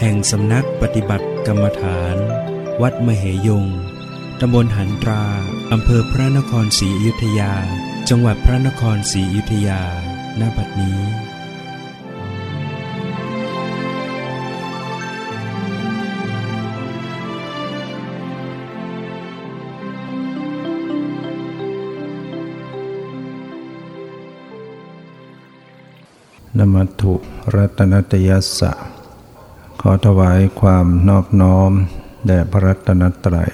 แห่งสำนักปฏิบัติกรรมฐาน วัดมเหยง ตำบลหันตรา อำเภอพระนครศรีอยุธยา จังหวัดพระนครศรีอยุธยา ณ บัดนี้นมัตถุรัตนตยัสสะ ขอถวายความนอบน้อม แด่พระรัตนตรัย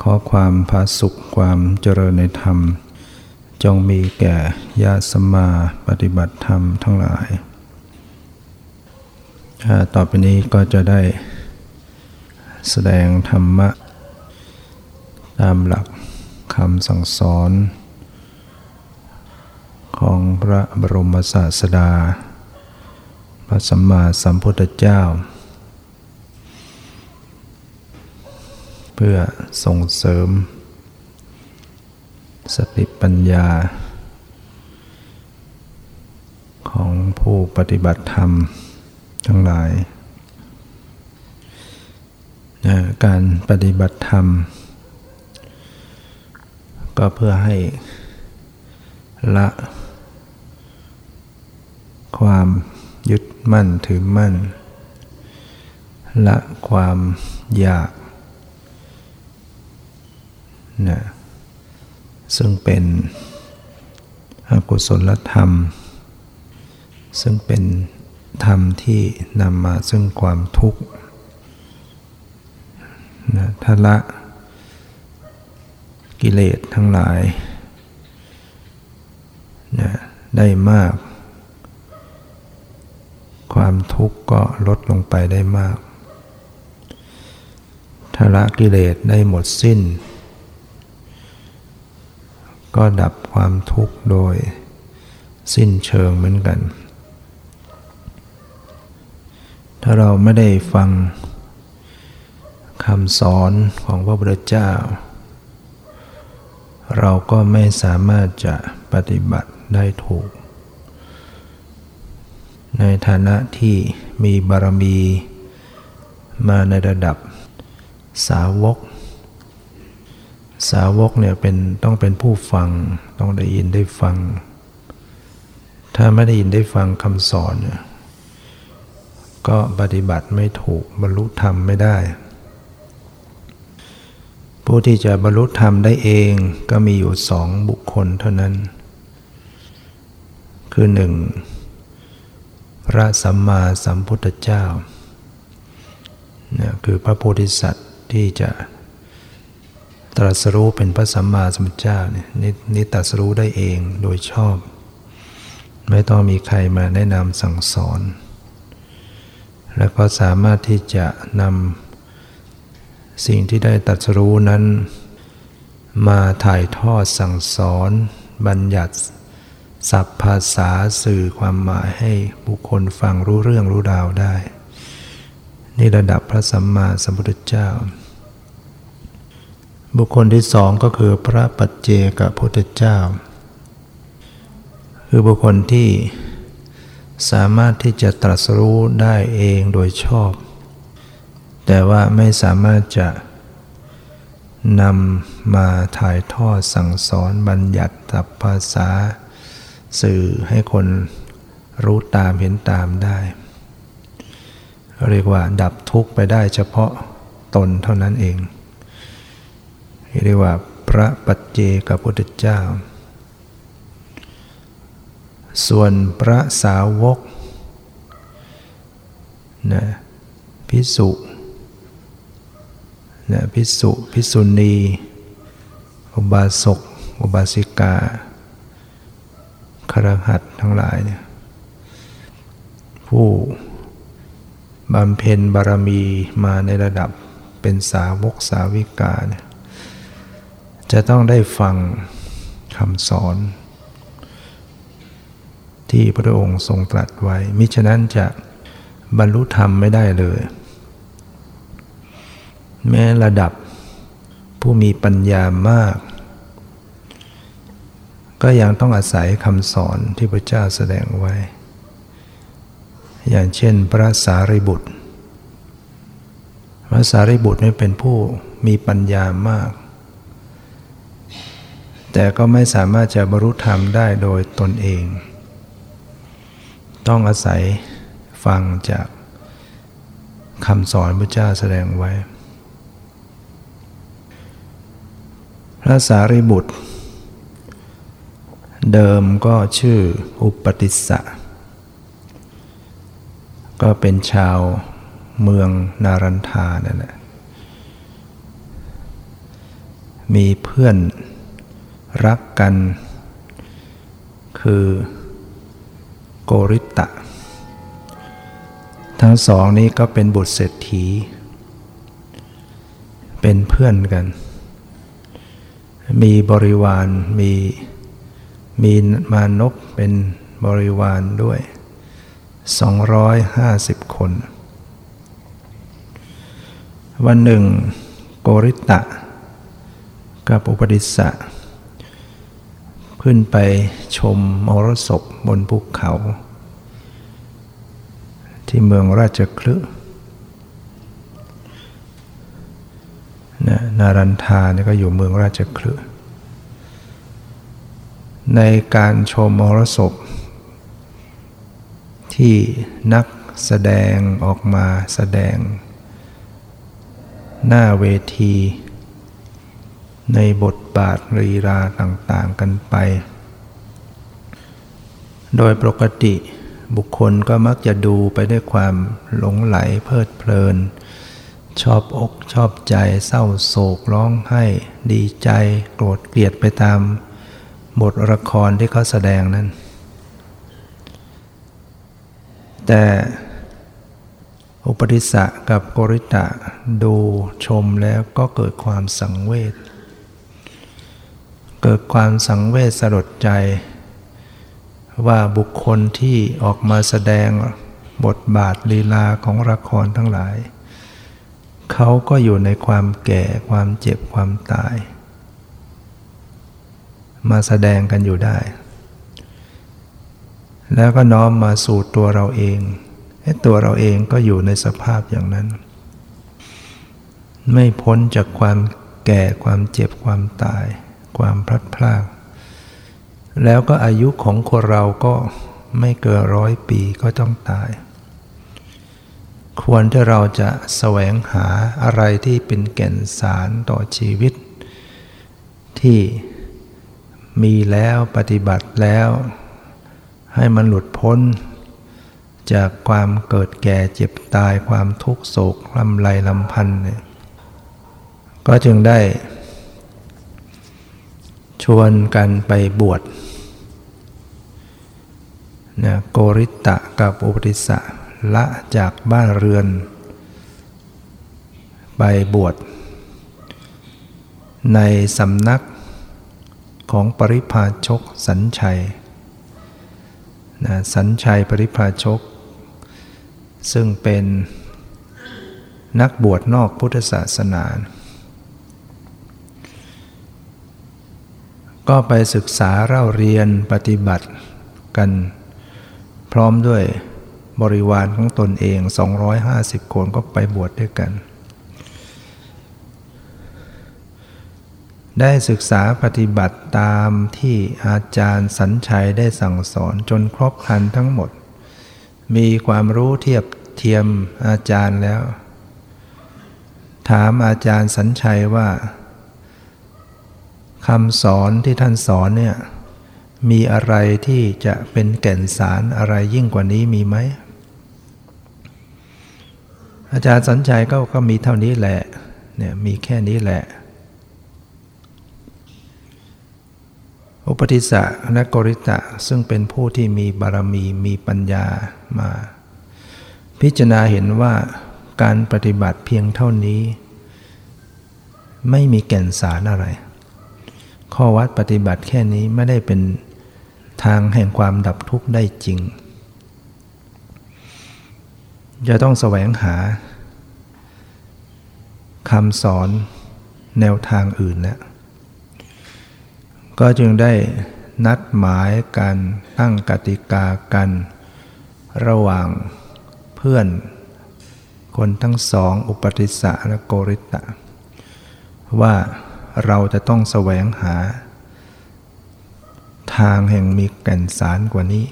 ขอความพาสุขความเจริญในธรรม จงมีแก่ญาติสมาปฏิบัติธรรมทั้งหลายต่อไปนี้ก็จะได้แสดงธรรมะ ตามหลักคำสั่งสอน ของพระบรมศาสดา ระสัมมาสัมพุทธเจ้า เพื่อส่งเสริม สติปัญญา ของผู้ปฏิบัติธรรมทั้งหลาย การปฏิบัติธรรม ก็เพื่อให้ละความ ยึดมั่นถือมั่น ละความอยากนะซึ่งเป็นอกุศลธรรม ซึ่งเป็นธรรมที่นำมาซึ่งความทุกข์นะถ้าละกิเลสทั้งหลายนะได้มาก ความทุกข์ก็ลดลงไปได้มากถ้าละกิเลสได้หมดสิ้น ก็ดับความทุกข์โดยสิ้นเชิงเหมือนกัน ถ้าเราไม่ได้ฟังคำสอนของพระพุทธเจ้า เราก็ไม่สามารถจะปฏิบัติได้ถูก ในฐานะที่มีบารมีมาในระดับสาวก สาวกเนี่ยเป็นต้องเป็นผู้ฟังต้องได้ยินได้ฟัง ถ้าไม่ได้ยินได้ฟังคำสอนเนี่ยก็ปฏิบัติไม่ถูกบรรลุธรรมไม่ได้ ผู้ที่จะบรรลุธรรมได้เองก็มีอยู่สองบุคคลเท่านั้น คือหนึ่ง ระสัมมาสัมพุทธเจ้าเนี่ยคือพระโพธิสัตว์ที่จะตรัสรู้เป็นพระสัมมาสัมพุทธเจ้าเนี่ยนี่ตรัสรู้ได้เองโดยชอบ ไม่ต้องมีใครมาแนะนำสั่งสอน แล้วก็สามารถที่จะนำสิ่งที่ได้ตรัสรู้นั้น มาถ่ายทอดสั่งสอน บัญญัติ ศัพท์ภาษาสื่อความหมายให้บุคคลฟังรู้เรื่องรู้ราวได้ นี่ระดับพระสัมมาสัมพุทธเจ้า บุคคลที่สองก็คือพระปัจเจกพุทธเจ้า คือบุคคลที่สามารถที่จะตรัสรู้ได้เองโดยชอบ แต่ว่าไม่สามารถจะนำมาถ่ายทอดสั่งสอนบัญญัติศัพท์ภาษา สื่อให้คนรู้ตามเห็นตามได้ เรียกว่าดับทุกข์ไปได้เฉพาะตนเท่านั้นเอง เรียกว่าพระปัจเจกพุทธเจ้า ส่วนพระสาวกนะพิสุนะพิสุพิสุณี อุบาสก อุบาสิกา ครหัสทั้งหลายเนี่ยผู้บำเพ็ญบารมีมาในระดับเป็นสาวกสาวิกาเนี่ยจะต้องได้ฟังคำสอน ที่พระองค์ทรงตรัสไว้ มิฉะนั้นจะบรรลุธรรมไม่ได้เลย แม้ระดับผู้มีปัญญามาก ก็ยังต้องอาศัยคำสอนที่พระเจ้าแสดงไว้ อย่างเช่นพระสารีบุตร พระสารีบุตรนี่เป็นผู้มีปัญญามาก แต่ก็ไม่สามารถจะบรรลุธรรมได้โดยตนเอง ต้องอาศัยฟังจากคำสอนพระเจ้าแสดงไว้ พระสารีบุตร เดิมก็ชื่ออุปติสสะ ก็เป็นชาวเมืองนารันทานั่นแหละ มีเพื่อนรักกัน คือโกริตะ ทั้งสองนี้ก็เป็นบุตรเศรษฐี เป็นเพื่อนกัน มีบริวารมี มีมานพเป็นบริวารด้วย 250 คน วันหนึ่ง โกริตะ กับอุปติสสะขึ้นไปชมมรสพบนภูเขา ที่เมืองราชคลึนะนารันทานี่ก็อยู่เมืองราชคลึ ในการชมมรสพ ที่นักแสดงออกมาแสดง หน้าเวที ในบทบาทรีราต่างๆกันไป โดยปกติบุคคลก็มักจะดูไปด้วยความหลงไหลเพลิดเพลิน ชอบอกชอบใจเศร้าโศกร้องไห้ ดีใจโกรธเกลียดไปตาม บทละครที่เขาแสดงนั้น แต่อุปติสสะกับโกริตะดูชมแล้วก็เกิดความสังเวช เกิดความสังเวชสลดใจ ว่าบุคคลที่ออกมาแสดงบทบาทลีลาของละครทั้งหลาย เขาก็อยู่ในความแก่ความเจ็บความตาย มาแสดงกันอยู่ได้ แล้วก็น้อมมาสู่ตัวเราเองให้ตัวเราเองก็อยู่ในสภาพอย่างนั้น ไม่พ้นจากความแก่ความเจ็บความตาย ความพลัดพราก แล้วก็อายุของคนเราก็ไม่เกินร้อยปีก็ต้องตาย ควรที่เราจะแสวงหาอะไรที่เป็นแก่นสารต่อชีวิต ที่ มีแล้วปฏิบัติแล้ว ให้มันหลุดพ้น จากความเกิดแก่เจ็บตายความทุกโศกลำไรลำพันธ์เนี่ยก็จึงได้ ชวนกันไปบวชนะโกริตะกับอุปติสะละจากบ้านเรือน ไปบวชในสำนัก ของปริพาชกสัญชัยนะสัญชัยปริพาชก ซึ่งเป็นนักบวชนอกพุทธศาสนา ก็ไปศึกษาเล่าเรียนปฏิบัติกัน พร้อมด้วยบริวารของตนเอง 250 คนก็ไปบวชดด้วยกัน ได้ศึกษาปฏิบัติตามที่อาจารย์สัญชัยได้สั่งสอนจนครบครันทั้งหมด มีความรู้เทียบเทียมอาจารย์แล้ว ถามอาจารย์สัญชัยว่าคำสอนที่ท่านสอนเนี่ยมีอะไรที่จะเป็นแก่นสารอะไรยิ่งกว่านี้มีไหม อาจารย์สัญชัยก็ก็มีเท่านี้แหละเนี่ยมีแค่นี้แหละ อุปติสสะและกริตะซึ่งเป็นผู้ที่มีบารมีมีปัญญามา พิจารณาเห็นว่าการปฏิบัติเพียงเท่านี้ ไม่มีแก่นสารอะไร ข้อวัดปฏิบัติแค่นี้ไม่ได้เป็นทางแห่งความดับทุกข์ได้จริง จะต้องแสวงหาคำสอนแนวทางอื่นแล้ว ก็จึงได้นัดหมายกันตั้งกติกากัน ระหว่างเพื่อน คนทั้งสองอุปติสสะและโกริตะ ว่าเราจะต้องแสวงหา ทางแห่งมีแก่นสารกว่านี้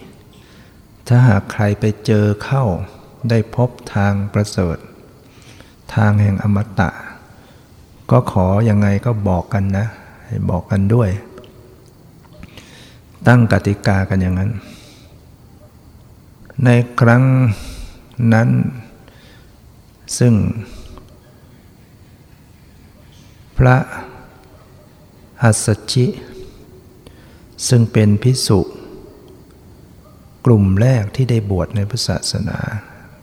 ถ้าหากใครไปเจอเข้าได้พบทางประเสริฐ ทางแห่งอมตะ ก็ขออยังไงก็บอกกันนะ ให้บอกกันด้วย ตั้งกติกากันอย่างนั้น ในครั้งนั้น ซึ่ง พระอัสชิ ซึ่งเป็นพิสุกลุ่มแรกที่ได้บวชในพุทธศาสนา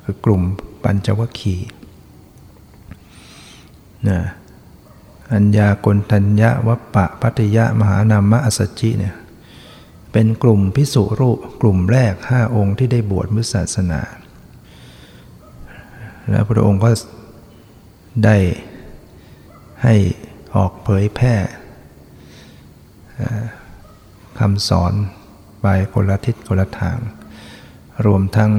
คือกลุ่มปัญจวัคคีย์นะอัญญากลทัญญะวัปปะ พัทยะ มหานามะอัสชิเนี่ย เป็นกลุ่มพิสุรูปกลุ่มแรกห้าองค์ที่ได้บวชพุทธศาสนา แล้วพระองค์ก็ได้ให้ออกเผยแพร่คำสอนไปคนละทิศคนละทาง รวมทั้ง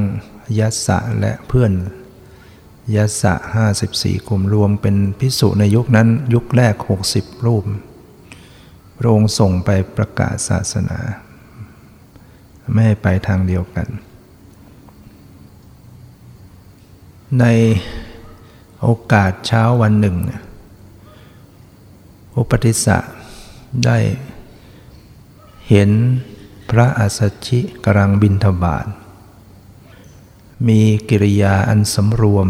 ยัสสะและเพื่อนยัสสะห้าสิบสี่กลุ่มรวมเป็นพิสุในยุคนั้นยุคแรกหกสิบรูปพระองค์ส่งไปประกาศศาสนา ไม่ให้ไปทางเดียวกัน ในโอกาสเช้าวันหนึ่งอุปติสสะได้เห็นพระอัสชิกำลังบินทบาท มีกิริยาอันสำรวม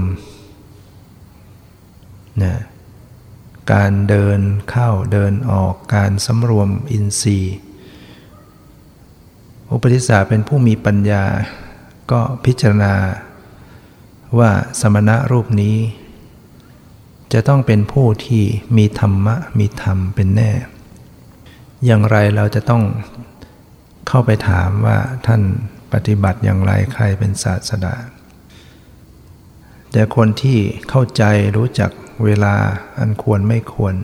นะการเดินเข้าเดินออกการสำรวมอินทรีย์ อุปติสสะเป็นผู้มีปัญญา ก็พิจารณา ว่าสมณะรูปนี้ จะต้องเป็นผู้ที่มีธรรมะมีธรรมเป็นแน่ อย่างไรเราจะต้องเข้าไปถามว่าท่านปฏิบัติอย่างไรใครเป็นศาสดา แต่คนที่เข้าใจรู้จักเวลาอันควรไม่ควร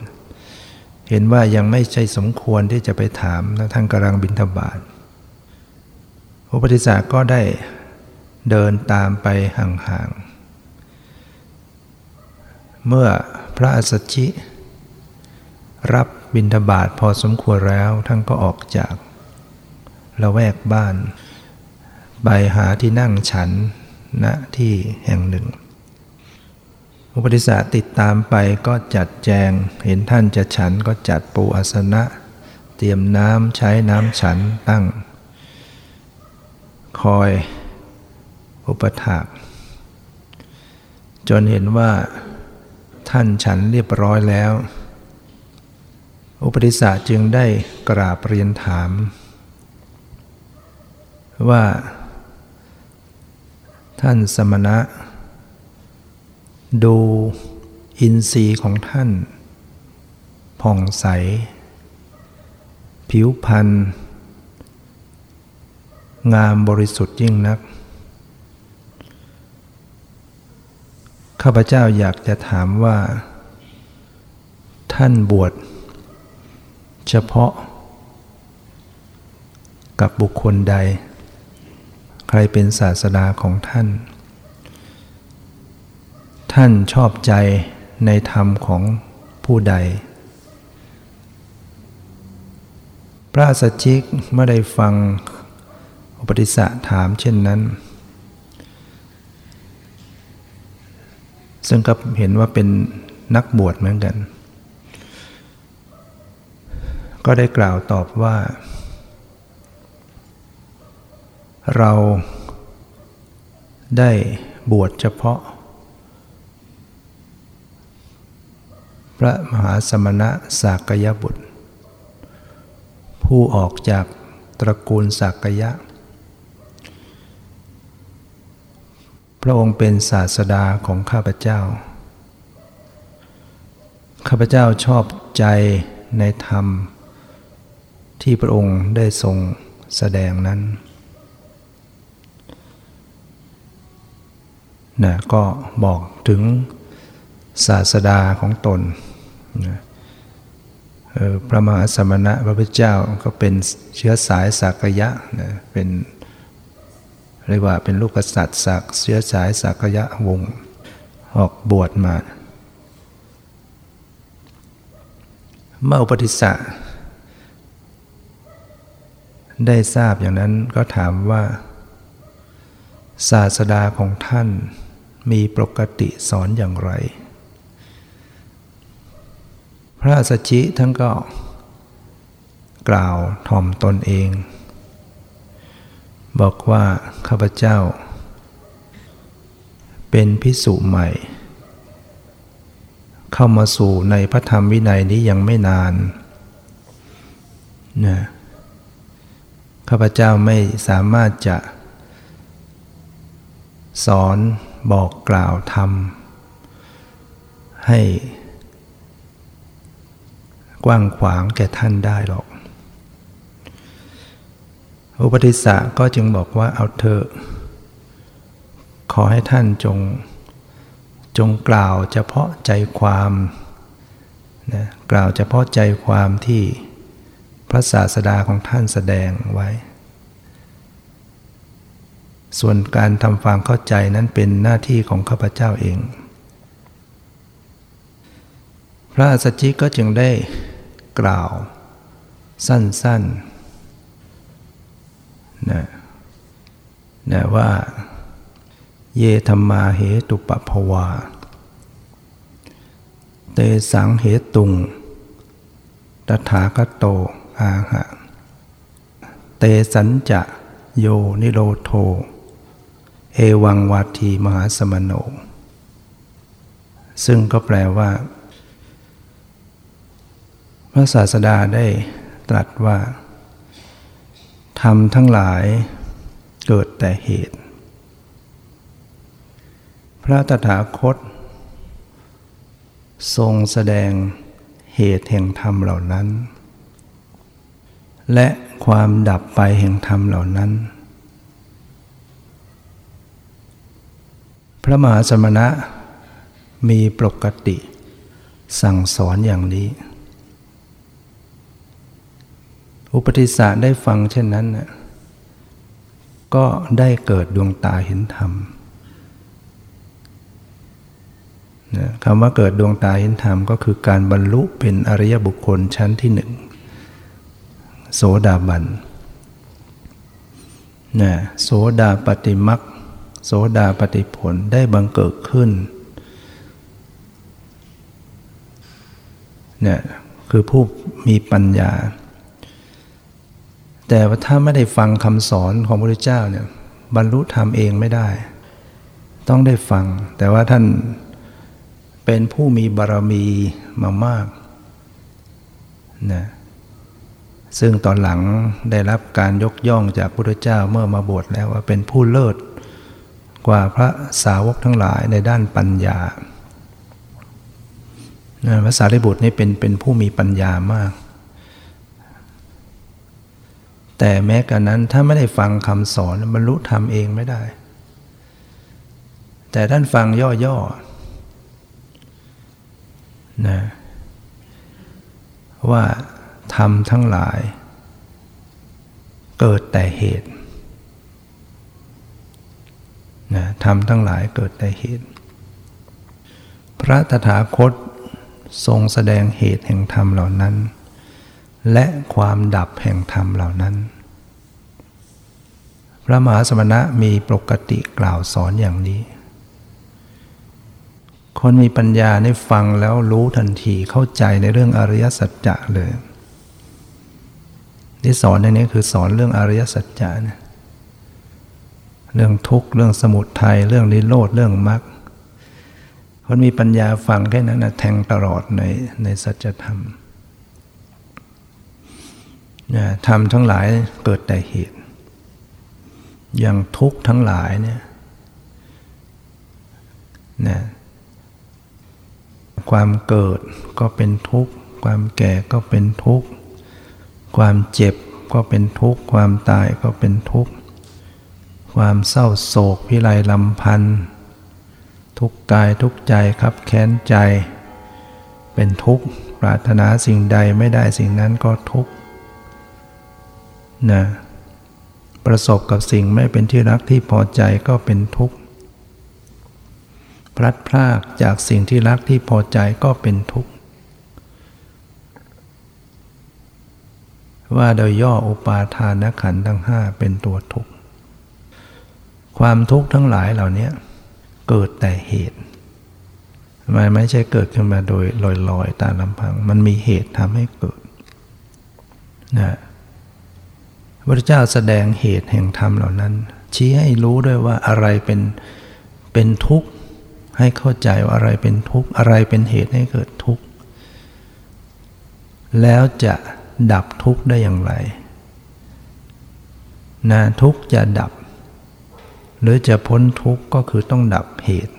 เห็นว่ายังไม่ใช่สมควรที่จะไปถามนะท่านกำลังบินทบาท อุปติสาก็ได้เดินตามไปห่างๆ เมื่อพระอัสสชิ รับบิณฑบาตพอสมควรแล้วท่านก็ออกจากละแวกบ้านไปหาที่นั่งฉันณที่แห่งหนึ่งอุปติสสะติดตามไปก็จัดแจง เห็นท่านจะฉันก็จัดปูอาสนะ เตรียมน้ำใช้น้ำฉันตั้ง คอยอุปถาก จนเห็นว่าท่านฉันเรียบร้อยแล้ว อุปติสสะจึงได้กราบเรียนถาม ว่า ท่านสมณะ ดูอินทรีย์ของท่าน ผ่องใส ผิวพรรณ งามบริสุทธิ์ยิ่งนัก ข้าพเจ้าอยากจะถามว่า ท่านบวชเฉพาะ กับบุคคลใด ใครเป็นศาสดาของท่าน ท่านชอบใจในธรรมของผู้ใด พระสัจจิกเมื่อได้ฟัง อุปติสะถามเช่นนั้น ซึ่งก็เห็นว่าเป็นนักบวชเหมือนกัน ก็ได้กล่าวตอบว่า เราได้บวชเฉพาะ พระมหาสมณะสากยบุตร ผู้ออกจากตระกูลสากยะ พระองค์เป็นศาสดาของข้าพเจ้า ข้าพเจ้าชอบใจในธรรม ที่พระองค์ได้ทรงแสดงนั้นนะก็บอกถึงศาสดาของตนนะพระมหาสมณะพระพุทธเจ้าก็เป็นเชื้อสายสักยะนะเป็น เรียกว่าเป็นลูกกษัตริย์สักเชื้อสายสักยะวงออกบวชมา เมื่ออุปติสสะได้ทราบอย่างนั้นก็ถามว่า ศาสดาของท่านมีปกติสอนอย่างไร พระสัจจิท่านก็กล่าวถ่อมตนเอง บอกว่าข้าพเจ้า เป็นพิสุใหม่ เข้ามาสู่ในพระธรรมวินัยนี้ยังไม่นานนะข้าพเจ้าไม่สามารถจะ สอนบอกกล่าวทำให้กว้างขวางแก่ท่านได้หรอก อุปติสสะก็จึงบอกว่าเอาเถอะขอให้ท่านจงจงกล่าวเฉพาะใจความนะกล่าวเฉพาะใจความที่พระศาสดาของท่านแสดงไว้ ส่วนการทำความเข้าใจนั้นเป็นหน้าที่ของข้าพเจ้าเอง พระสัจจิก็จึงได้กล่าวสั้นๆ นะนะว่า เยธรรมาเหตุปภวา เตสังเหตุงตถาคตโตอาหะ เตสัญจะโยนิโรโท เอวังวัตีมหาสมโน ซึ่งก็แปลว่า พระศาสดาได้ตรัสว่า ทำทั้งหลายเกิดแต่เหตุ พระตถาคต ทรงแสดงเหตุแห่งธรรมเหล่านั้น และความดับไปแห่งธรรมเหล่านั้น พระมหาสมณะมีปกติสั่งสอนอย่างนี้ อุปติสสะได้ฟังเช่นนั้นก็ได้เกิดดวงตาเห็นธรรมคำว่าเกิดดวงตาเห็นธรรมก็คือการบรรลุเป็นอริยบุคคลชั้นที่หนึ่งโสดาบันนะโสดาปฏิมักโสดาปฏิผลได้บังเกิดขึ้นเนี่ยคือผู้มีปัญญา แต่ว่าถ้าไม่ได้ฟังคำสอนของพระพุทธเจ้าเนี่ยบรรลุธรรมเองไม่ได้ ต้องได้ฟัง แต่ว่าท่านเป็นผู้มีบารมีมามากนะซึ่งตอนหลังได้รับการยกย่องจากพระพุทธเจ้าเมื่อมาบวชแล้วว่าเป็นผู้เลิศกว่าพระสาวกทั้งหลายในด้านปัญญาพระสารีบุตรนี่เป็นเป็นผู้มีปัญญามาก แต่แม้กันนั้นถ้าไม่ได้ฟังคำสอนบรรลุธรรมเองไม่ได้ แต่ท่านฟังย่อๆนะว่าธรรมทั้งหลาย เกิดแต่เหตุนะธรรมทั้งหลายเกิดแต่เหตุ พระตถาคตทรงแสดงเหตุแห่งธรรมเหล่านั้น และความดับแห่งธรรมเหล่านั้น พระมหาสมณะมีปกติกล่าวสอนอย่างนี้ คนมีปัญญาได้ฟังแล้วรู้ทันทีเข้าใจในเรื่องอริยสัจจะเลยที่สอนในนี้คือสอนเรื่องอริยสัจจะนะเรื่องทุกข์เรื่องสมุทัยเรื่องนิโรธเรื่องมรรคคนมีปัญญาฟังแค่นั้นนะแทงตลอดในในสัจธรรม ธรรมทั้งหลายเกิดแต่เหตุ อย่างทุกข์ทั้งหลายเนี่ยนะความเกิดก็เป็นทุกข์ ความแก่ก็เป็นทุกข์ ความเจ็บก็เป็นทุกข์ ความตายก็เป็นทุกข์ ความเศร้าโศกพิไรลำพันธ์ทุกกายทุกใจครับแค้นใจ เป็นทุกข์ ปรารถนาสิ่งใดไม่ได้สิ่งนั้นก็ทุกข์ นะประสบกับสิ่งไม่เป็นที่รักที่พอใจก็เป็นทุกข์ พลัดพรากจากสิ่งที่รักที่พอใจก็เป็นทุกข์ ว่าโดยย่ออุปาทานขันธ์ทั้งห้าเป็นตัวทุกข์ ความทุกข์ทั้งหลายเหล่านี้เกิดแต่เหตุมันไม่ใช่เกิดขึ้นมาโดยลอยๆตามลำพัง มันมีเหตุทำให้เกิดนะ พระเจ้าแสดงเหตุแห่งธรรมเหล่านั้น ชี้ให้รู้ด้วยว่าอะไรเป็นเป็นทุกข์ ให้เข้าใจว่าอะไรเป็นทุกข์ อะไรเป็นเหตุให้เกิดทุกข์ แล้วจะดับทุกข์ได้อย่างไรนะทุกข์จะดับ หรือจะพ้นทุกข์ก็คือต้องดับเหตุ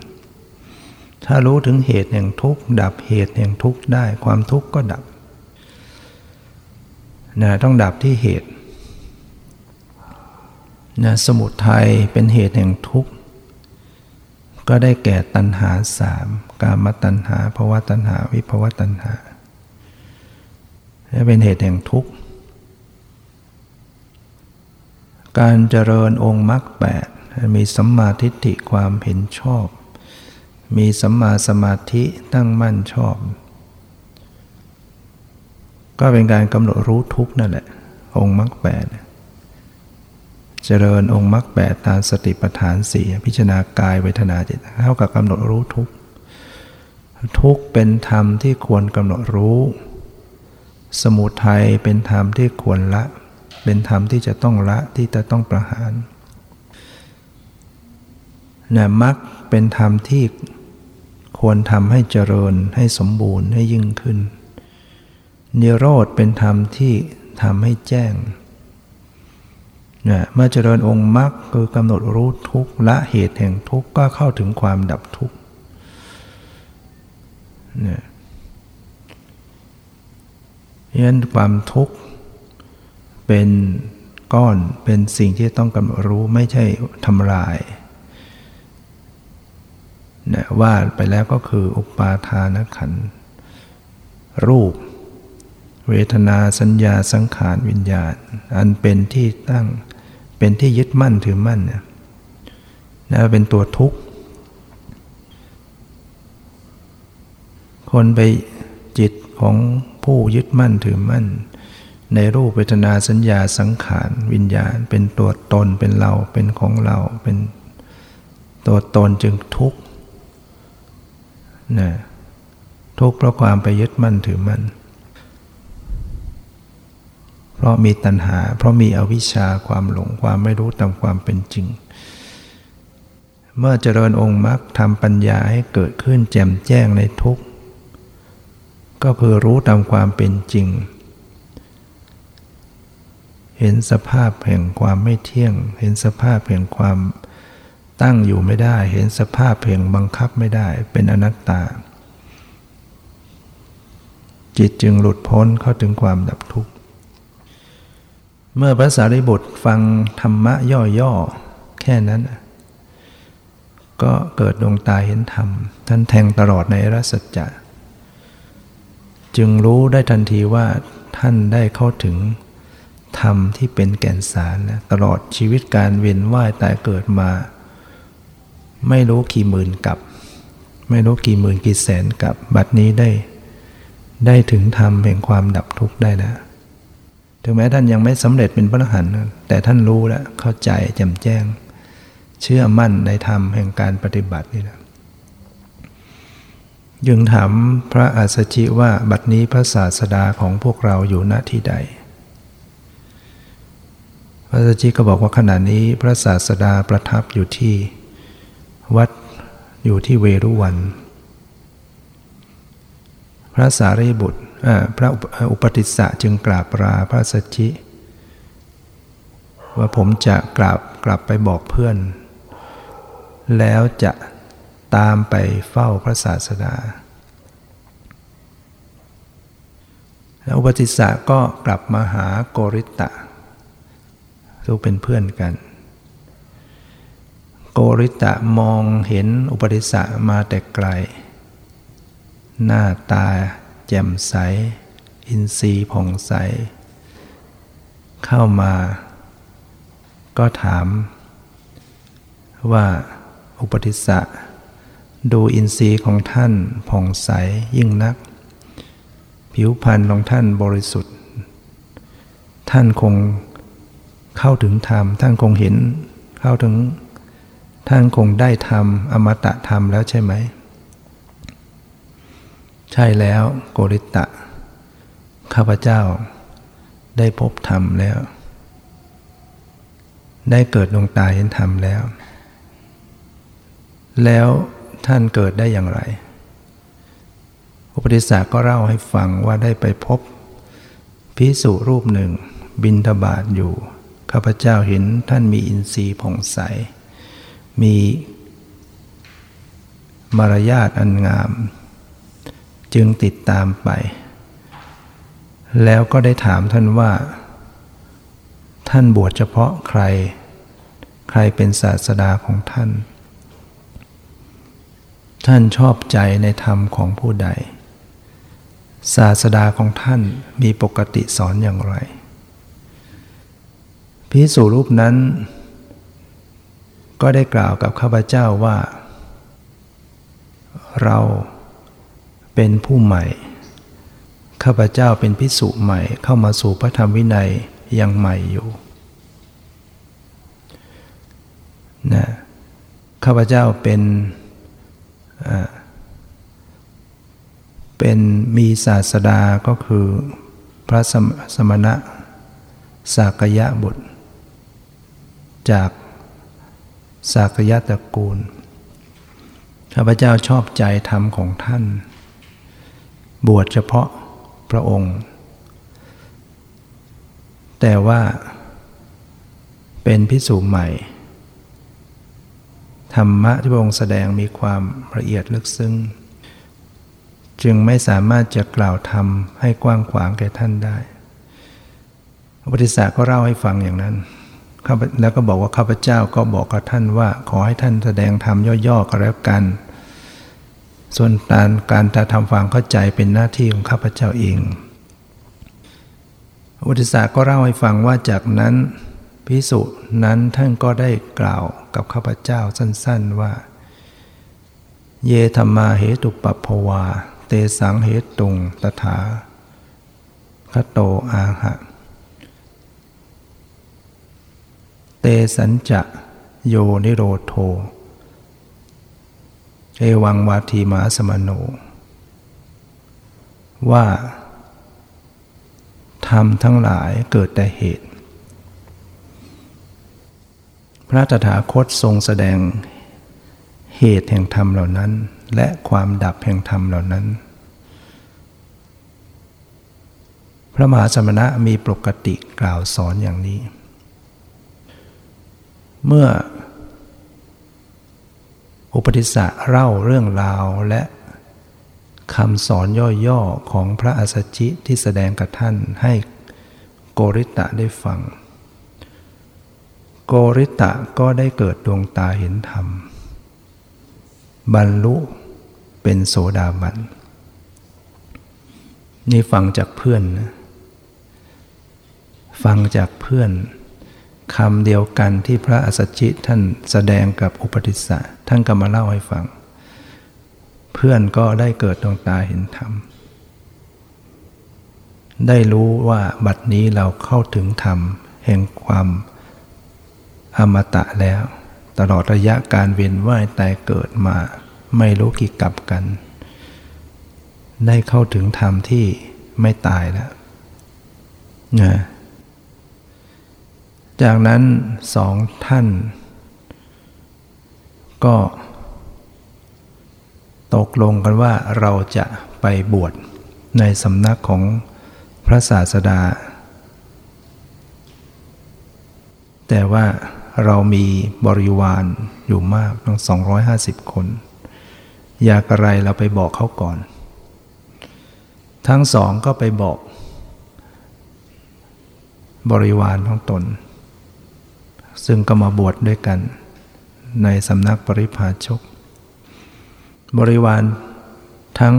ถ้ารู้ถึงเหตุแห่งทุกข์ ดับเหตุแห่งทุกข์ได้ความทุกข์ก็ดับนะต้องดับที่เหตุ นะสมุทัยเป็นเหตุแห่งทุกข์ ก็ได้แก่ตัณหาสามกามตัณหาภาวะตัณหา วิภาวะตัณหาและเป็นเหตุแห่งทุกข์ การเจริญองค์มรรคแปดมีสัมมาทิฏฐิความเห็นชอบ มีสัมมาสมาธิตั้งมั่นชอบ ก็เป็นการกำหนดรู้ทุกข์นั่นแหละ องค์มรรคแปด เจริญองค์มรรคแปดตามสติปัฏฐานสี่พิจารณากายเวทนาจิตเท่ากับกำหนดรู้ทุกทุกเป็นธรรมที่ควรกำหนดรู้ สมุทัยเป็นธรรมที่ควรละ เป็นธรรมที่จะต้องละที่จะต้องประหารนะมรรคเป็นธรรมที่ควรทำให้เจริญให้สมบูรณ์ให้ยิ่งขึ้น นิโรธเป็นธรรมที่ทำให้แจ้ง นะเมื่อเจริญองค์มรรคคือกำหนดรู้ทุกละเหตุแห่งทุกก็เข้าถึงความดับทุกเนี่ยยันความทุกข์เป็นก้อนเป็นสิ่งที่ต้องกำหนดรู้ไม่ใช่ทำลายนะว่าไปแล้วก็คืออุปาทานขันรูป เวทนาสัญญาสังขารวิญญาณ อันเป็นที่ตั้ง เป็นที่ยึดมั่นถือมั่นเนี่ยนะเป็นตัวทุกข์ คนไปจิตของผู้ยึดมั่นถือมั่น ในรูปเวทนาสัญญาสังขารวิญญาณ เป็นตัวตนเป็นเราเป็นของเราเป็นตัวตนจึงทุกข์นะทุกข์เพราะความไปยึดมั่นถือมั่น เพราะมีตัณหา เพราะมีอวิชชาความหลงความไม่รู้ตามความเป็นจริง เมื่อเจริญองค์มรรคทำปัญญาให้เกิดขึ้นแจ่มแจ้งในทุกข์ ก็คือรู้ตามความเป็นจริง เห็นสภาพแห่งความไม่เที่ยง เห็นสภาพแห่งความตั้งอยู่ไม่ได้ เห็นสภาพแห่งบังคับไม่ได้ เป็นอนัตตา จิตจึงหลุดพ้นเข้าถึงความดับทุกข์ เมื่อพระสารีบุตรฟังธรรมะย่อๆ แค่นั้น ก็เกิดดวงตาเห็นธรรม ท่านแทงตลอดในรัศจจะ จึงรู้ได้ทันทีว่าท่านได้เข้าถึงธรรมที่เป็นแก่นสารนะตลอดชีวิตการเวียนว่ายตายเกิดมา ไม่รู้กี่หมื่นกับ ไม่รู้กี่หมื่นกี่แสนกับ บัดนี้ได้ ได้ถึงธรรมแห่งความดับทุกข์ได้แล้ว ถึงแม้ท่านยังไม่สำเร็จเป็นพระอรหันต์แต่ท่านรู้แล้วเข้าใจแจ่มแจ้ง เชื่อมั่นในธรรมแห่งการปฏิบัตินี่นะยึงถามพระอัสสชิว่าบัดนี้พระศาสดาของพวกเราอยู่ณที่ใด พระอัสสชิก็บอกว่าขณะนี้พระศาสดาประทับอยู่ที่วัดอยู่ที่เวรุวัน พระสารีบุตร พระอุปติสสะจึงกราบลาพระสัจจิว่าผมจะกราบกลับไปบอกเพื่อน แล้วจะตามไปเฝ้าพระศาสดาแล้วอุปติสสะก็กลับมาหาโกริตะทุกเป็นเพื่อนกัน โกริตะมองเห็นอุปติสสะมาแต่ไกล หน้าตา แจ่มใส อินทรีย์ผ่องใส เข้ามา ก็ถาม ว่าอุปติสสะดูอินทรีย์ของท่านผ่องใสยิ่งนัก ผิวพรรณของท่านบริสุทธิ์ ท่านคงเข้าถึงธรรม ท่านคงเห็น เข้าถึง ท่านคงได้ธรรม อมตะธรรมแล้วใช่ไหม ใช่แล้วโกริตะ ข้าพเจ้าได้พบธรรมแล้ว ได้เกิดดวงตาเห็นธรรมแล้ว แล้วท่านเกิดได้อย่างไร อุปติสสะก็เล่าให้ฟังว่าได้ไปพบพิสุรูปหนึ่ง บินทบาทอยู่ ข้าพเจ้าเห็นท่านมีอินทรีย์ผ่องใส มีมารยาทอันงาม จึงติดตามไป แล้วก็ได้ถามท่านว่า ท่านบวชเฉพาะใคร ใครเป็นศาสดาของท่าน ท่านชอบใจในธรรมของผู้ใด ศาสดาของท่านมีปกติสอนอย่างไรพิสูรูปนั้น ก็ได้กล่าวกับข้าพเจ้าว่า เรา เป็นผู้ใหม่ ข้าพเจ้าเป็นพิสุใหม่เข้ามาสู่พระธรรมวินัยยังใหม่อยู่นะข้าพเจ้าเป็นเป็นมีศาสดาก็คือพระสมณะสากยะบุตร จากสากยะตระกูลข้าพเจ้าชอบใจธรรมของท่าน บวชเฉพาะพระองค์ แต่ว่าเป็นพิสูจใหม่ ธรรมะที่พระองค์แสดงมีความละเอียดลึกซึ้งจึงไม่สามารถจะกล่าวธรรมให้กว้างขวางแก่ท่านได้พระพุทธศาสก็เล่าให้ฟังอย่างนั้น แล้วก็บอกว่าข้าพเจ้าก็บอกกับท่านว่า ขอให้ท่านแสดงธรรมย่อๆก็แล้วกัน ส่วนการการทำความเข้าใจเป็นหน้าที่ของข้าพเจ้าเองพระพุทธศาก็เล่าให้ฟังว่าจากนั้นพิสุนั้นท่านก็ได้กล่าวกับข้าพเจ้าสั้นๆว่า เยธรรมาเหตุปปภวา เตสังเหตุงตถาคโตอาหะ เตสัญจะโยนิโรโท เอวังวาทีมาสมโน ว่าธรรมทั้งหลายเกิดแต่เหตุ พระตถาคตทรงแสดงเหตุแห่งธรรมเหล่านั้น และความดับแห่งธรรมเหล่านั้น พระมหาสมณะมีปกติกล่าวสอนอย่างนี้ เมื่อ อุปติสสะเล่าเรื่องราวและคำสอนย่อๆของพระอัสสชิที่แสดงกับท่านให้โกริตะได้ฟัง โกริตะก็ได้เกิดดวงตาเห็นธรรม บรรลุเป็นโสดาบัน นี่ฟังจากเพื่อนนะ ฟังจากเพื่อน คำเดียวกันที่พระอัสสชิท่านแสดงกับอุปติสสะท่านก็มาเล่าให้ฟัง เพื่อนก็ได้เกิดดวงตาเห็นธรรม ได้รู้ว่าบัดนี้เราเข้าถึงธรรม แห่งความอมตะแล้ว ตลอดระยะการเวียนว่ายตายเกิดมาไม่รู้กี่กับกัน ได้เข้าถึงธรรมที่ไม่ตายแล้วนะ จากนั้นสองท่าน ก็ ตกลงกันว่าเราจะไปบวชในสำนักของพระศาสดา แต่ว่าเรามีบริวารอยู่มากทั้ง 250 คน อยากอะไรเราไปบอกเขาก่อน ทั้งสองก็ไปบอก บริวารของตน ซึ่งก็มาบวชดด้วยกัน ในสำนักปริพาชก บริวารทั้ง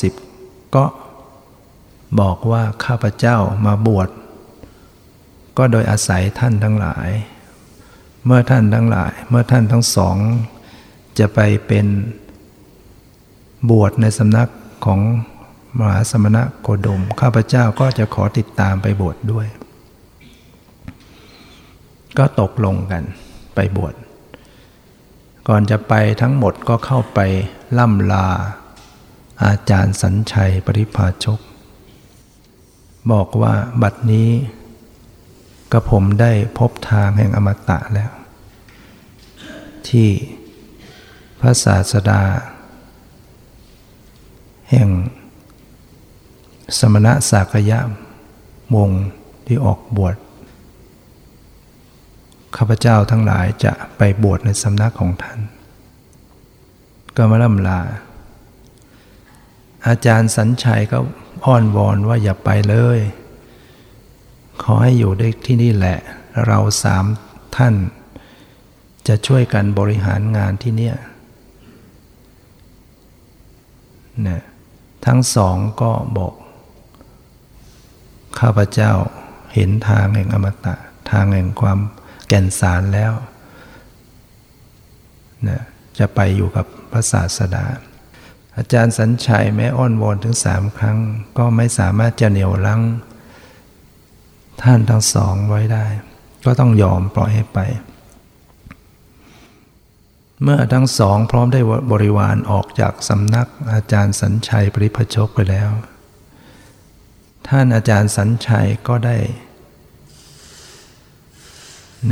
250 ก็บอกว่าข้าพเจ้ามาบวช ก็โดยอาศัยท่านทั้งหลาย เมื่อท่านทั้งหลาย เมื่อท่านทั้งสอง จะไปเป็นบวชในสำนักของมหาสมณะโคดม ข้าพเจ้าก็จะขอติดตามไปบวชดด้วย ก็ตกลงกันไปบวช ก่อนจะไปทั้งหมดก็เข้าไปล่ำลา อาจารย์สัญชัยปริพาชก บอกว่าบัดนี้กระผมได้พบทางแห่งอมตะแล้ว ที่พระศาสดา แห่ง สมณะสากยะวงที่ออกบวช ข้าพเจ้าทั้งหลายจะไปบวชในสำนักของท่าน ก็มาล่ำลา อาจารย์สัญชัยก็อ้อนวอนว่าอย่าไปเลย ขอให้อยู่ได้ที่นี่แหละ เราสามท่าน จะช่วยกันบริหารงานที่เนี่ยนะทั้งสองก็บอก ข้าพเจ้าเห็นทางแห่งอมตะ ทางแห่งความ แก่นสารแล้วนะจะไปอยู่กับพระศาสดา อาจารย์สัญชัยแม้อ้อนวอนถึงสามครั้ง ก็ไม่สามารถจะเหนี่ยวรั้ง ท่านทั้งสองไว้ได้ ก็ต้องยอมปล่อยให้ไป เมื่อทั้งสองพร้อมได้บริวารออกจากสำนักอาจารย์สัญชัยปริพชกไปแล้ว ท่านอาจารย์สัญชัยก็ได้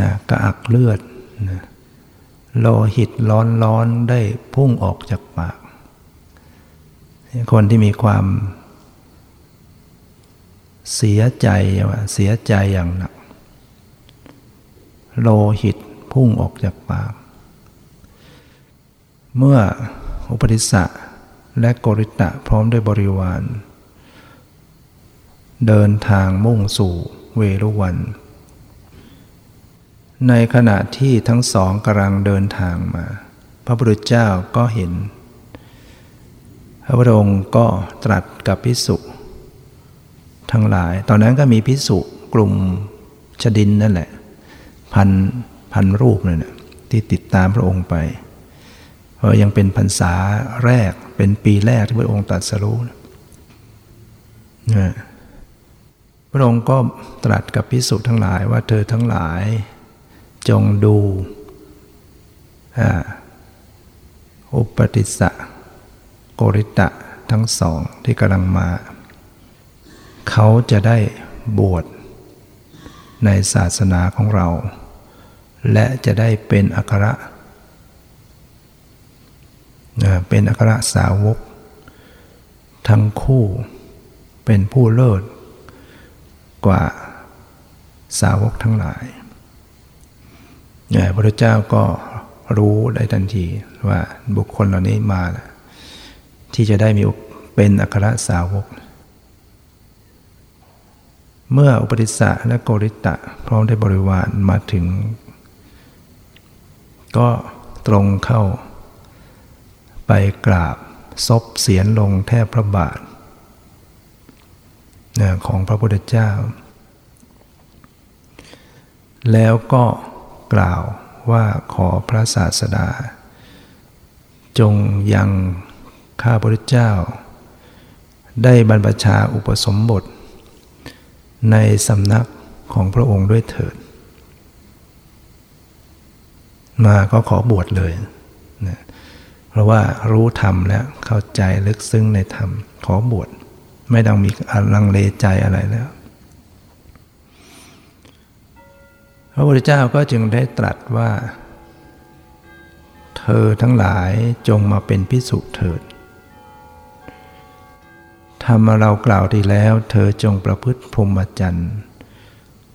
นะกระอักเลือดนะโลหิตร้อนร้อนได้พุ่งออกจากปาก คนที่มีความเสียใจว่าเสียใจอย่างหนัก โลหิตพุ่งออกจากปาก เมื่ออุปติสสะและโกริตะพร้อมด้วยบริวาร เดินทางมุ่งสู่เวรุวัน ในขณะที่ทั้งสองกำลังเดินทางมา พระพุทธเจ้าก็เห็น พระพุทธองค์ก็ตรัสกับพิสุทั้งหลาย ตอนนั้นก็มีพิสุกลุ่มชดินนั่นแหละ พันพันรูปนั่นแหละที่ติดตามพระองค์ไปเพราะยังเป็นพรรษาแรกเป็นปีแรกที่พระองค์ตรัสรู้นะพระองค์ก็ตรัสกับพิสุทั้งหลายว่าเธอทั้งหลาย จงดูอุปติสสะโกริตะทั้งสองที่กำลังมา เขาจะได้บวชในศาสนาของเรา และจะได้เป็นอัคระเป็นอัครสาวก ทั้งคู่เป็นผู้เลิศกว่าสาวกทั้งหลาย พระพุทธเจ้าก็รู้ได้ทันทีว่าบุคคลเหล่านี้มา ที่จะได้มีเป็นอัครสาวก เมื่ออุปติสสะและโกริตะ พร้อมได้บริวารมาถึง ก็ตรงเข้า ไปกราบซบเสียนลงแทบพระบาทของพระพุทธเจ้า แล้วก็ กล่าวว่าขอพระศาสดา จงยังข้าพระเจ้า ได้บรรพชาอุปสมบท ในสำนักของพระองค์ด้วยเถิด มาก็ขอบวชเลยนะเพราะว่ารู้ธรรมแล้วเข้าใจลึกซึ้งในธรรม ขอบวชไม่ต้องมีลังเลใจอะไรแล้ว พระพุทธเจ้าก็จึงได้ตรัสว่า เธอทั้งหลายจงมาเป็นพิสุเถิดทำมาเรากล่าวดีแล้ว เธอจงประพฤติพรหมจรรย์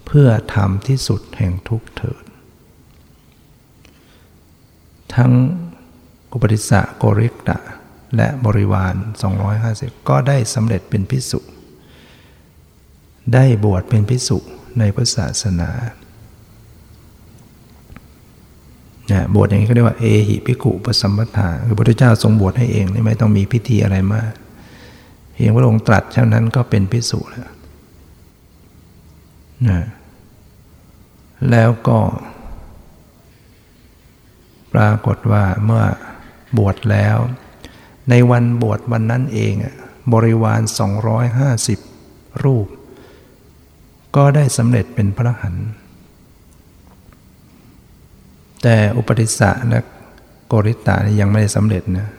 เพื่อทำที่สุดแห่งทุกเถิด ทั้งอุปติสสะโกริกตะและบริวาร 250 ก็ได้สำเร็จเป็นพิสุได้บวชเป็นพิสุในพุทธศาสนา นะบวชอย่างนี้เขาเรียกว่าเอหิพิกุปสัมปทาคือพระพุทธเจ้าทรงบวชให้เองไม่ต้องมีพิธีอะไรมากเพียงพระองค์ตรัสเท่านั้นก็เป็นพิสุแล้วนะแล้วก็ ปรากฏว่าเมื่อบวชแล้ว ในวันบวชวันนั้นเองบริวาร 250 รูป ก็ได้สำเร็จเป็นพระหัน แต่อุปติสสะและโกริตายังไม่ได้สำเร็จนะ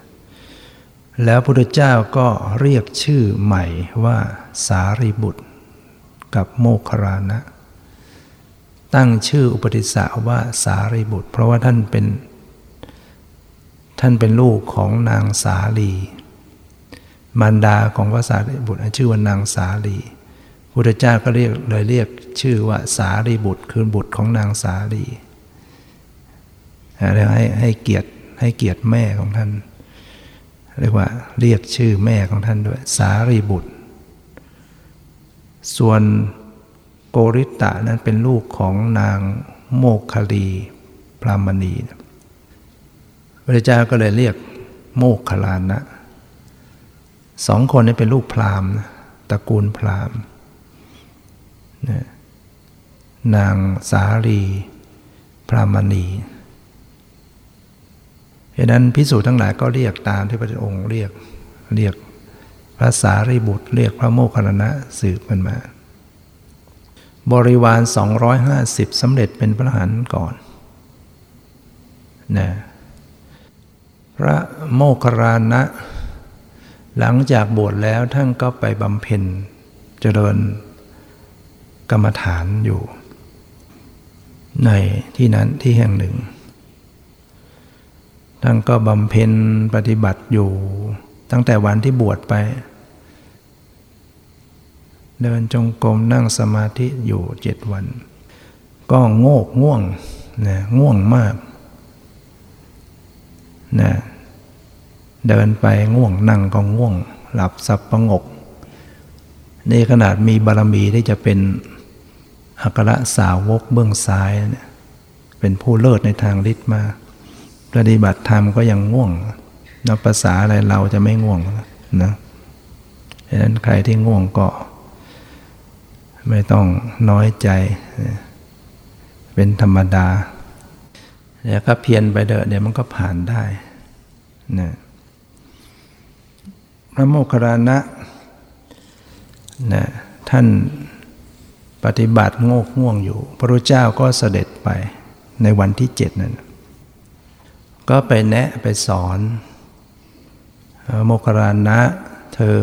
แล้วพระพุทธเจ้าก็เรียกชื่อใหม่ว่าสารีบุตร กับโมคครานะ ตั้งชื่ออุปติสสะว่าสารีบุตร เพราะว่าท่านเป็น ท่านเป็นลูกของนางสาลี มารดาของพระสารีบุตรชื่อว่านางสาลีพุทธเจ้าก็เรียกเลยเรียกชื่อว่าสารีบุตร คือบุตรของนางสาลี เรียกให้ให้เกียรติให้เกียรติแม่ของท่าน เรียกว่าเรียกชื่อแม่ของท่านด้วย สารีบุตร ส่วนโกริตะนั้นเป็นลูกของนางโมคคลีพรามณีพระเจ้าก็เลยเรียกโมคคลานะสองคนนี้เป็นลูกพราหมณ์ตระกูลพราหมณ์นางสาลีพรามณี ฉะนั้นพิสูจน์ทั้งหลายก็เรียกตามที่พระองค์เรียกเรียกพระสารีบุตรเรียกพระโมคคัลลนะสืบกันมา บริวาร 250สำเร็จเป็นพระหันก่อนนะพระโมคคัลลานะ หลังจากบวชแล้วท่านก็ไปบำเพ็ญเจริญกรรมฐานอยู่ ในที่นั้นที่แห่งหนึ่ง ท่านก็บำเพ็ญปฏิบัติอยู่ ตั้งแต่วันที่บวชไป เดินจงกรมนั่งสมาธิอยู่เจ็ดวัน ก็โงกง่วงนะง่วงมากนะเดินไปง่วงนั่งก็ง่วง หลับสับประงกนี่ขนาดมีบารมีที่จะเป็นอัครสาวกเบื้องซ้าย เป็นผู้เลิศในทางฤทธิ์มา ปฏิบัติธรรมก็ยังง่วงนับภาษาอะไรเราจะไม่ง่วงนะดังนั้นใครที่ง่วงก็ ไม่ต้องน้อยใจ เป็นธรรมดาเดี๋ยวก็เพียรไปเดอะเดี๋ยวมันก็ผ่านได้นะพระโมคคัลลานะนะท่านปฏิบัติโงกง่วงอยู่ พระรูเจ้าก็เสด็จไปในวันที่เจ็ดนั้น ก็ไปแนะไปสอนโมครานนะ เธอ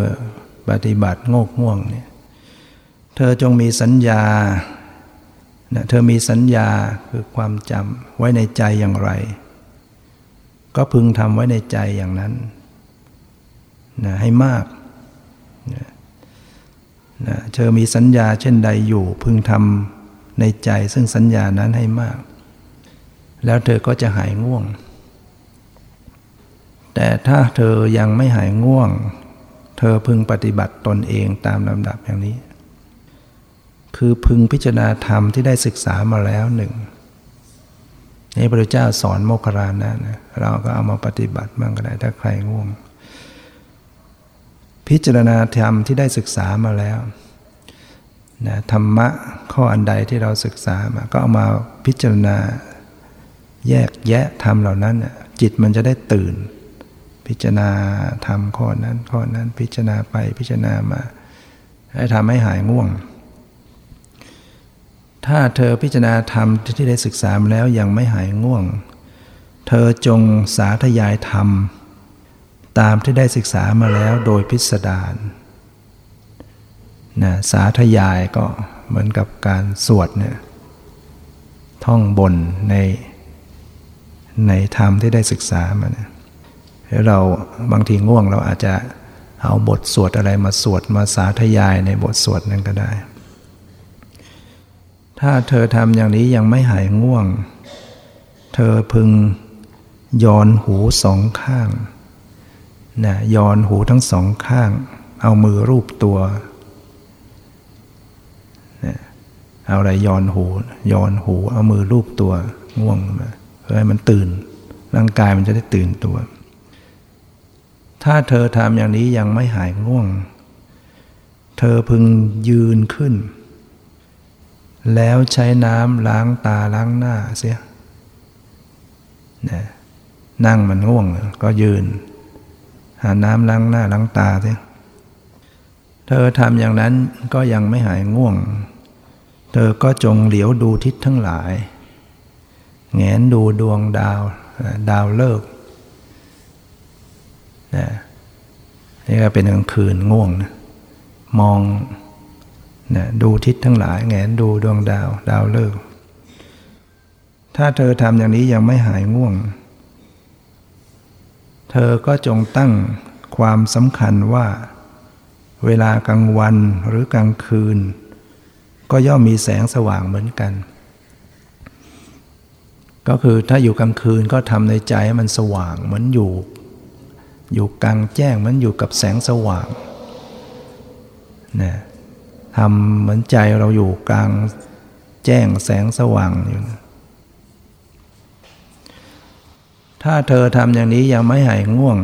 ปฏิบัติโงกง่วงเนี่ยเธอจงมีสัญญาเธอมีสัญญาคือความจำไว้ในใจอย่างไร ก็พึงทำไว้ในใจอย่างนั้นนะให้มากนะนะเธอมีสัญญาเช่นใดอยู่ พึงทำในใจซึ่งสัญญานั้นให้มาก แล้วเธอก็จะหายง่วง แต่ถ้าเธอยังไม่หายง่วง เธอพึงปฏิบัติตนเองตามลำดับอย่างนี้ คือพึงพิจารณาธรรมที่ได้ศึกษามาแล้วหนึ่งนี่พระเจ้าสอนโมครานะนะ เราก็เอามาปฏิบัติบ้างก็ได้ถ้าใครง่วง พิจารณาธรรมที่ได้ศึกษามาแล้วนะธรรมะข้ออันใดที่เราศึกษามา ก็เอามาพิจารณาแยกแยะธรรมเหล่านั้น จิตมันจะได้ตื่น พิจารณาทำข้อนั้นข้อนั้นพิจารณาไปพิจารณามา ให้ทำให้หายง่วง ถ้าเธอพิจารณาธรรมที่ได้ศึกษามาแล้วยังไม่หายง่วง เธอจงสาธยายธรรม ตามที่ได้ศึกษามาแล้วโดยพิสดารนะสาธยายก็เหมือนกับการสวดเนี่ยท่องบนในในธรรมที่ได้ศึกษามาเนี่ย เราบางทีง่วงเราอาจจะเอาบทสวดอะไรมาสวดมาสาธยายในบทสวดนั้นก็ได้ ถ้าเธอทำอย่างนี้ยังไม่หายง่วง เธอพึงย้อนหูสองข้างนะย้อนหูทั้งสองข้าง เอามือรูปตัวนะเอาอะไรย้อนหูย้อนหู เอามือรูปตัวง่วงมาเพื่อให้มันตื่น ร่างกายมันจะได้ตื่นตัว ถ้าเธอทำอย่างนี้ยังไม่หายง่วง เธอพึงยืนขึ้น แล้วใช้น้ำล้างตาล้างหน้าเสียนะนั่งมันง่วงก็ยืน หาน้ำล้างหน้าล้างตาเสิเธอทำอย่างนั้นก็ยังไม่หายง่วง เธอก็จงเหลียวดูทิศทั้งหลายแงนดูดวงดาว ดาวเลิก นะนี่ก็เป็นกลางคืนง่วงนะมองนะดูทิศทั้งหลายแงนดูดวงดาว ดาวเลิก ถ้าเธอทำอย่างนี้ยังไม่หายง่วง เธอก็จงตั้งความสำคัญว่า เวลากลางวันหรือกลางคืน ก็ย่อมมีแสงสว่างเหมือนกัน ก็คือถ้าอยู่กลางคืนก็ทำในใจให้มันสว่างเหมือนอยู่ อยู่กลางแจ้งเหมือนอยู่กับแสงสว่างนะทำเหมือนใจเราอยู่กลางแจ้งแสงสว่างอยู่ถ้าเธอทำอย่างนี้ยังไม่หายง่วง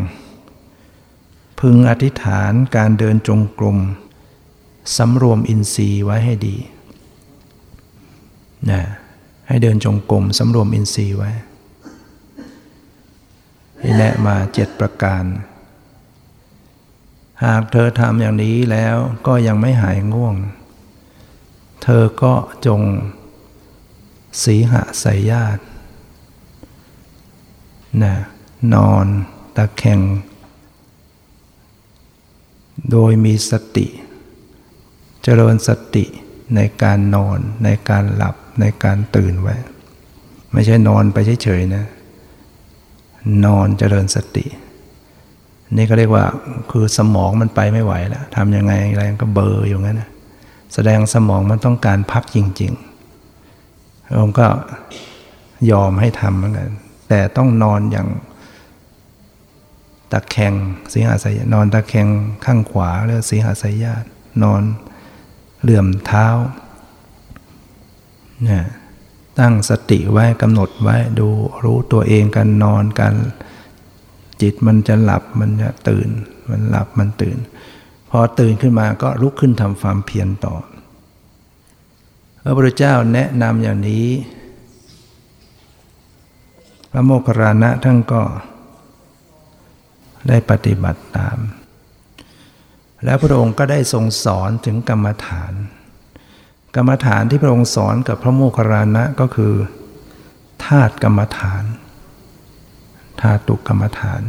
พึงอธิษฐานการเดินจงกรมสำรวมอินทรีย์ไว้ให้ดีนะให้เดินจงกรมสำรวมอินทรีย์ไว้ ที่แนะมาเจ็ดประการ หากเธอทำอย่างนี้แล้วก็ยังไม่หายง่วง เธอก็จง สีหะใส่ญาตินะนอนตะแคงโดยมีสติ เจริญสติในการนอนในการหลับในการตื่นไว้ ไม่ใช่นอนไปเฉยๆนะ นอนเจริญสติ นี่ก็เรียกว่าคือสมองมันไปไม่ไหวแล้วทำยังไงอะไรก็เบอร์อยู่งั้นนะแสดงสมองมันต้องการพักจริงๆผมก็ยอมให้ทำเหมือนกัน แต่ต้องนอนอย่างตะแคงสีหาสายนอนตะแคงข้างขวาเรียกสีหาสายญาตินอนเหลื่อมเท้าเนี่ย ตั้งสติไว้กำหนดไว้ดูรู้ตัวเองกันนอนกันจิตมันจะหลับมันจะตื่น มันหลับมันตื่น พอตื่นขึ้นมาก็ลุกขึ้นทำความเพียรต่อพระพุทธเจ้าแนะนำอย่างนี้ พระโมคคัลลานะท่านก็ได้ปฏิบัติตาม แล้วพระองค์ก็ได้ทรงสอนถึงกรรมฐาน กรรมฐานที่พระองค์สอนกับพระโมคคัลลานะก็คือธาตุกรรมฐานธาตุกรรมฐาน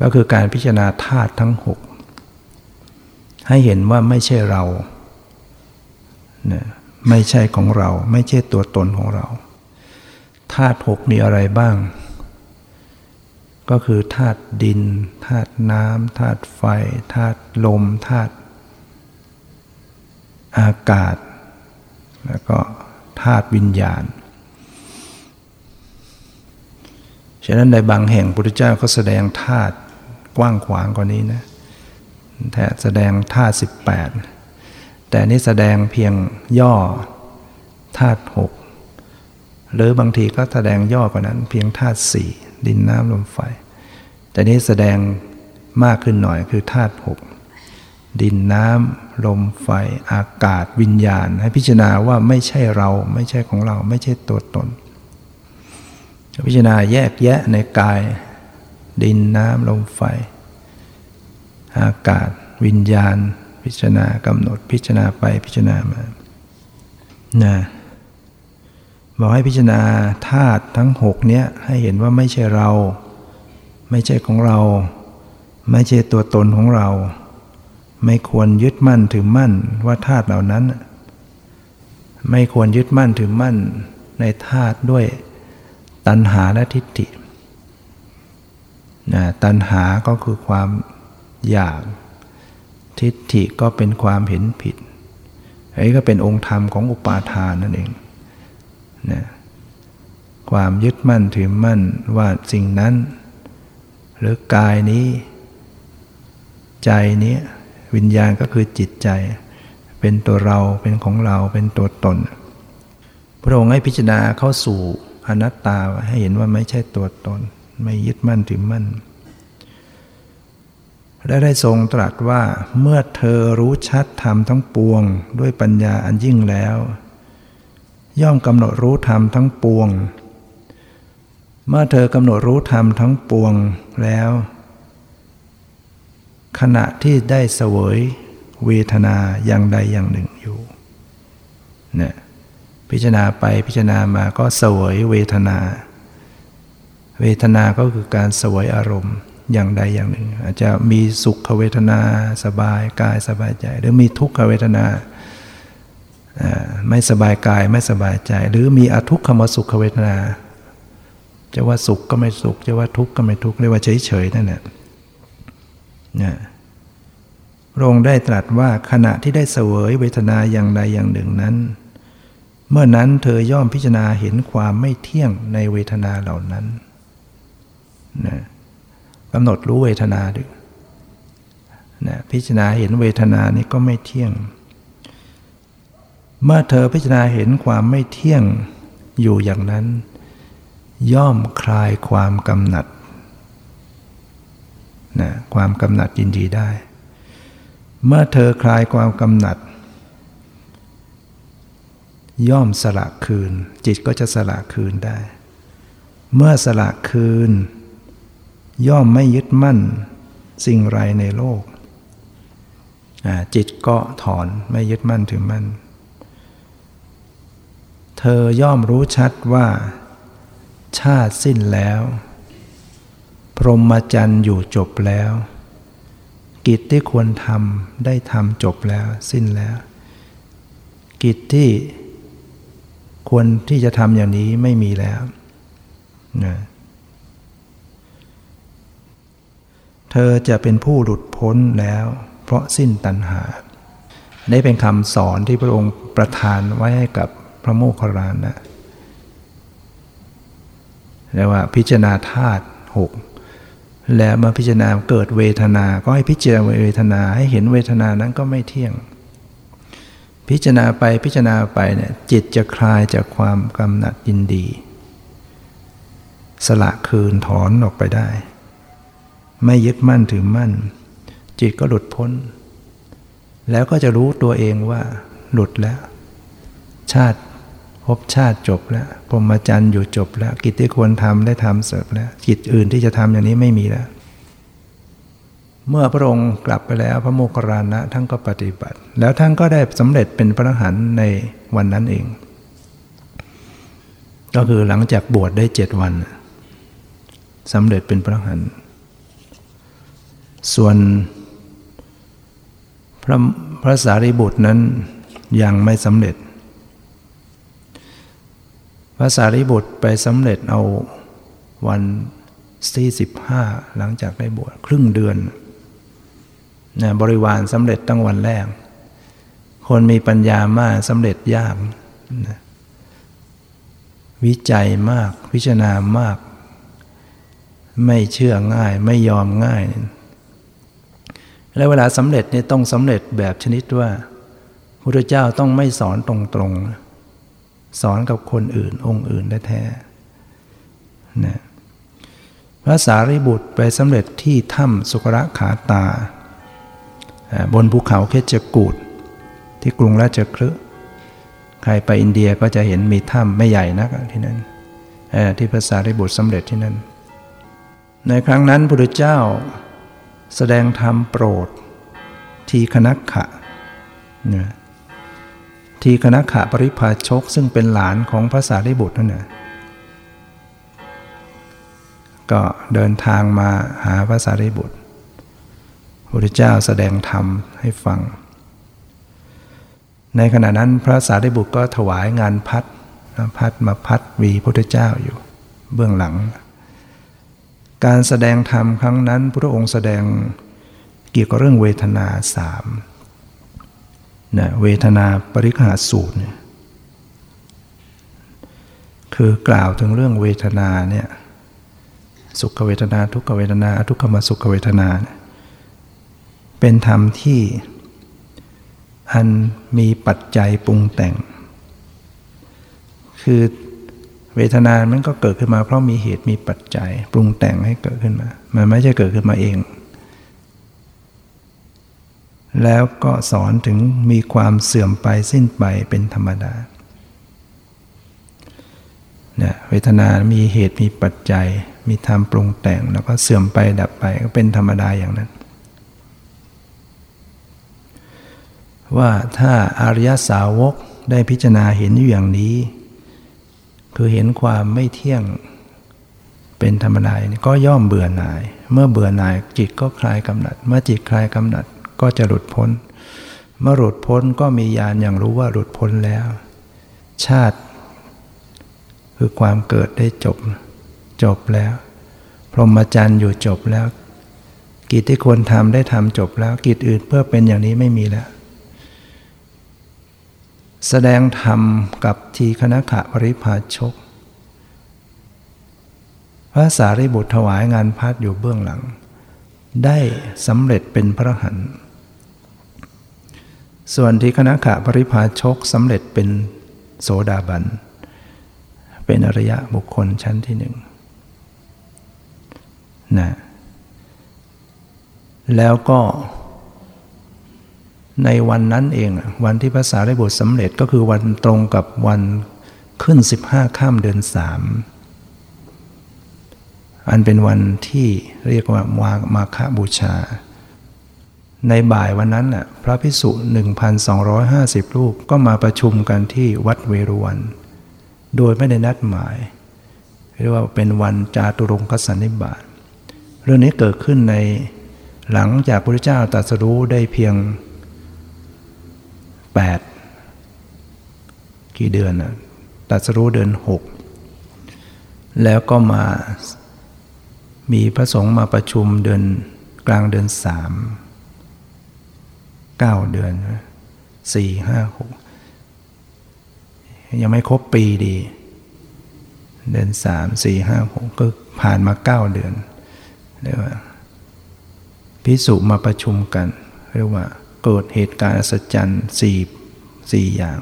ก็คือการพิจารณาธาตุทั้งหกให้เห็นว่าไม่ใช่เราเนี่ยไม่ใช่ของเรา ไม่ใช่ตัวตนของเราธาตุหกมีอะไรบ้าง ก็คือธาตุดินธาตุน้ำธาตุไฟธาตุลมธาตุอากาศ แล้วก็ธาตุวิญญาณ ฉะนั้นในบางแห่งพระพุทธเจ้าก็แสดงธาตุกว้างขวางกว่านี้นะแต่แสดงธาตุสิบแปดแต่นี้แสดงเพียงย่อธาตุหกหรือบางทีก็แสดงย่อกว่านั้น เพียงธาตุสี่ดินน้ำลมไฟ แต่นี้แสดงมากขึ้นหน่อยคือธาตุหก ดินน้ำลมไฟอากาศวิญญาณ ให้พิจารณาว่าไม่ใช่เราไม่ใช่ของเราไม่ใช่ตัวตน พิจารณาแยกแยะในกาย ดินน้ำลมไฟ อากาศวิญญาณ พิจารณากำหนดพิจารณาไปพิจารณามานะบอกให้พิจารณาธาตุทั้งหกเนี้ยให้เห็นว่าไม่ใช่เรา ไม่ใช่ของเรา ไม่ใช่ตัวตนของเรา ไม่ควรยึดมั่นถือมั่นว่าธาตุเหล่านั้น ไม่ควรยึดมั่นถือมั่นในธาตุด้วยตัณหาและทิฏฐินะตัณหาก็คือความอยาก ทิฏฐิก็เป็นความเห็นผิดอันนี้ก็เป็นองค์ธรรมของอุปาทานนั่นเองนะความยึดมั่นถือมั่นว่าสิ่งนั้น หรือกายนี้ ใจนี้ วิญญาณก็คือจิตใจ เป็นตัวเราเป็นของเราเป็นตัวตน พระองค์ให้พิจารณาเข้าสู่อนัตตาให้เห็นว่าไม่ใช่ตัวตน ไม่ยึดมั่นถือมั่นและได้ทรงตรัสว่าเมื่อเธอรู้ชัดธรรมทั้งปวง ด้วยปัญญาอันยิ่งแล้ว ย่อมกำหนดรู้ธรรมทั้งปวง เมื่อเธอกำหนดรู้ธรรมทั้งปวงแล้ว ขณะที่ได้เสวยเวทนาอย่างใดอย่างหนึ่งอยู่เนี่ยพิจารณาไปพิจารณามาก็เสวยเวทนา เวทนาก็คือการเสวยอารมณ์อย่างใดอย่างหนึ่ง อาจจะมีสุขเวทนาสบายกายสบายใจ หรือมีทุกขเวทนาไม่สบายกายไม่สบายใจ หรือมีอทุกขมสุขเวทนาจะว่าสุขก็ไม่สุขจะว่าทุกข์ก็ไม่ทุกข์เรียกว่าเฉยๆนั่นแหละ นะพระองค์ได้ตรัสว่าขณะที่ได้เสวยเวทนาอย่างใดอย่างหนึ่งนั้น เมื่อนั้นเธอย่อมพิจารณาเห็นความไม่เที่ยงในเวทนาเหล่านั้นนะกำหนดรู้เวทนาดูนะพิจารณาเห็นเวทนานี้ก็ไม่เที่ยง เมื่อเธอพิจารณาเห็นความไม่เที่ยงอยู่อย่างนั้น ย่อมคลายความกำหนัด นะความกำหนัดยินดีได้ เมื่อเธอคลายความกำหนัด ย่อมสละคืน จิตก็จะสละคืนได้ เมื่อสละคืน ย่อมไม่ยึดมั่น สิ่งไรในโลก จิตก็ถอนไม่ยึดมั่นถือมั่น เธอย่อมรู้ชัดว่า ชาติสิ้นแล้ว รหมจรรย์อยู่จบแล้ว กิจที่ควรทำได้ทำจบแล้วสิ้นแล้ว กิจที่ควรที่จะทำอย่างนี้ไม่มีแล้วนะเธอจะเป็นผู้หลุดพ้นแล้ว เพราะสิ้นตัณหา ได้เป็นคำสอนที่พระองค์ประทานไว้ให้กับพระโมคคัลลานะเรียกว่าพิจารณาธาตุหก แล้วมาพิจารณาเกิดเวทนา ก็ให้พิจารณาเวทนาให้เห็นเวทนานั้นก็ไม่เที่ยง พิจารณาไปพิจารณาไปเนี่ยจิตจะคลายจากความกำหนัดยินดี สละคืนถอนออกไปได้ ไม่ยึดมั่นถือมั่น จิตก็หลุดพ้น แล้วก็จะรู้ตัวเองว่าหลุดแล้ว ชาติ บชาติจบแล้วพรหมจรรย์อยู่จบแล้ว กิจที่ควรทำได้ทำเสร็จแล้ว กิจอื่นที่จะทำอย่างนี้ไม่มีแล้ว เมื่อพระองค์กลับไปแล้วพระโมคคัลลานะท่านก็ปฏิบัติ แล้วท่านก็ได้สำเร็จเป็นพระอรหันต์ในวันนั้นเอง ก็คือหลังจากบวชได้เจ็ดวันสำเร็จเป็นพระอรหันต์ส่วนพระพระสารีบุตรนั้นยังไม่สำเร็จ ระสารีบุตรไปสำเร็จเอาวันที่สิบห้าหลังจากได้บวชครึ่งเดือนนะบริวารสำเร็จตั้งวันแรก คนมีปัญญามากสำเร็จยากนะวิจัยมาก พิจารณามาก ไม่เชื่อง่าย ไม่ยอมง่าย และเวลาสำเร็จนี่ต้องสำเร็จแบบชนิดว่าพระเจ้าต้องไม่สอนตรงๆ สอนกับคนอื่น องค์อื่นได้แท้นะพระสารีบุตรไปสำเร็จที่ถ้ำสุกระขาตา บนภูเขาเคจกูดที่กรุงราชคฤห์ใครไปอินเดียก็จะเห็นมีถ้ำไม่ใหญ่นักที่นั่นที่พระสารีบุตรสำเร็จที่นั่น ในครั้งนั้นพระพุทธเจ้าแสดงธรรมโปรดทีคณขะนะ ทีคณขะปริพาชกซึ่งเป็นหลานของพระสารีบุตรนั่นนะก็เดินทางมาหาพระสารีบุตรพระพุทธเจ้าแสดงธรรมให้ฟัง ในขณะนั้นพระสารีบุตรก็ถวายงานพัดพัดมาพัดวีพระพุทธเจ้าอยู่เบื้องหลัง การแสดงธรรมครั้งนั้นพระองค์แสดงเกี่ยวกับเรื่องเวทนาสาม นะเวทนาปริฆาสูตรเนี่ยคือกล่าวถึงเรื่องเวทนาเนี่ยสุขเวทนาทุกขเวทนาทุกขมสุขเวทนา เป็นธรรมที่อันมีปัจจัยปรุงแต่ง คือเวทนามันก็เกิดขึ้นมาเพราะมีเหตุมีปัจจัยปรุงแต่งให้เกิดขึ้นมา มันไม่ใช่เกิดขึ้นมาเอง แล้วก็สอนถึงมีความเสื่อมไปสิ้นไปเป็นธรรมดาเนี่ยเวทนามีเหตุมีปัจจัย มีธรรมปรุงแต่งแล้วก็เสื่อมไปดับไปก็เป็นธรรมดาอย่างนั้น ว่าถ้าอริยสาวกได้พิจารณาเห็นอยู่อย่างนี้ คือเห็นความไม่เที่ยงเป็นธรรมดาก็ย่อมเบื่อหน่าย เมื่อเบื่อหน่ายจิตก็คลายกำหนัด เมื่อจิตคลายกำหนัด ก็จะหลุดพ้น เมื่อหลุดพ้นก็มีญาณอย่างรู้ว่าหลุดพ้นแล้ว ชาติ คือความเกิดได้จบ จบแล้ว พรหมจรรย์อยู่จบแล้ว กิจที่ควรทำได้ทำจบแล้ว กิจอื่นเพื่อเป็นอย่างนี้ไม่มีแล้ว แสดงธรรมกับทีคณะขะปริพาชกพระสารีบุตรถวายงานพัดอยู่เบื้องหลัง ได้สำเร็จเป็นพระหัน ส่วนที่คณะขะปริพาชกสำเร็จเป็นโสดาบัน เป็นอริยะบุคคลชั้นที่หนึ่งนะแล้วก็ในวันนั้นเอง วันที่ภาษาได้บทสำเร็จก็คือวันตรงกับวันขึ้น 15 ข้ามเดือนสามอันเป็นวันที่เรียกว่ามามาคบูชา ในบ่ายวันนั้นน่ะพระพิสุ1,250 รูปก็มาประชุมกันที่วัดเวรุวัน โดยไม่ได้นัดหมาย เรียกว่าเป็นวันจาตุรงคสันนิบาตเรื่องนี้เกิดขึ้นในหลังจากพระเจ้าตรัสรู้ได้เพียง 8 กี่เดือนน่ะตรัสรู้เดือน 6 แล้วก็มามีพระสงฆ์มาประชุมเดือนกลางเดือนสาม เก้าเดือนสี่ห้าหกยังไม่ครบปีดี เดือนสามสี่ห้าหกก็ผ่านมาเก้าเดือนเรียกว่าพิสุมาประชุมกัน เรียกว่าเกิดเหตุการณ์อัศจรรย์สี่สี่อย่าง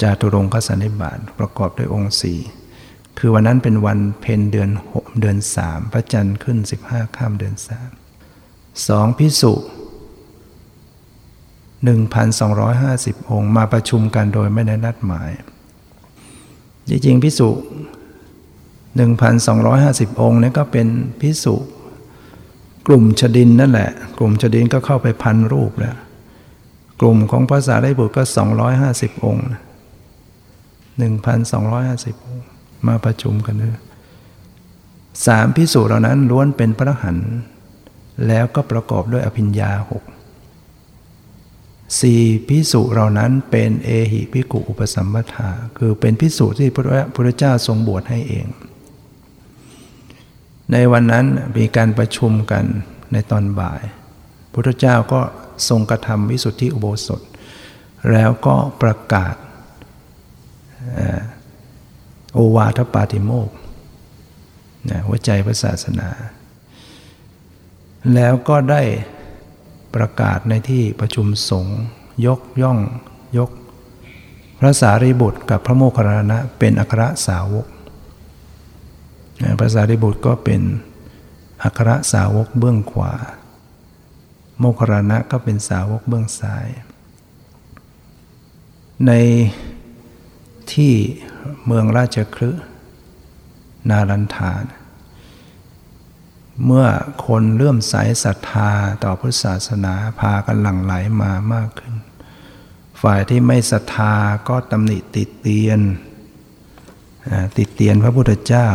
จาตุรงคสันนิบาตประกอบด้วยองค์สี่คือวันนั้นเป็นวันเพนเดือนหกเดือนสามพระจันทร์ขึ้นสิบห้าข้ามเดือนสามสองพิสุ 1,250 องค์ มาประชุมกันโดยไม่ได้นัดหมาย จริงๆพิสุ1,250 องค์นี่ก็เป็นพิสุกลุ่มชดินนั่นแหละ กลุ่มชดินก็เข้าไปพันรูปแล้ว กลุ่มของภาษาได้บุตรก็ 250 องค์ 1,250 องค์ มาประชุมกันเลยสามพิสูจเหล่านั้นล้วนเป็นพระหันแล้วก็ประกอบด้วยอภิญญาหก สี่พิสุเหล่านั้นเป็นเอหิพิกุอุปสัมปทา คือเป็นพิสุที่พระพุทธเจ้าทรงบวชให้เอง ในวันนั้นมีการประชุมกันในตอนบ่าย พุทธเจ้าก็ทรงกระทำวิสุทธิอุโบสถ แล้วก็ประกาศโอวาทปาติโมกหัวใจพระศาสนา แล้วก็ได้ ประกาศในที่ประชุมสงฆ์ยกย่องยก พระสารีบุตรกับพระโมคคัลลานะเป็นอัครสาวกพระสารีบุตรก็เป็นอัครสาวกเบื้องขวา โมคคัลลานะก็เป็นสาวกเบื้องซ้าย ในที่เมืองราชคลึนาลันทาน เมื่อคนเลื่อมใสศรัทธาต่อพุทธศาสนาพากันหลั่งไหลมามากขึ้น ฝ่ายที่ไม่ศรัทธาก็ตำหนิติดเตียน ติดเตียนพระพุทธเจ้า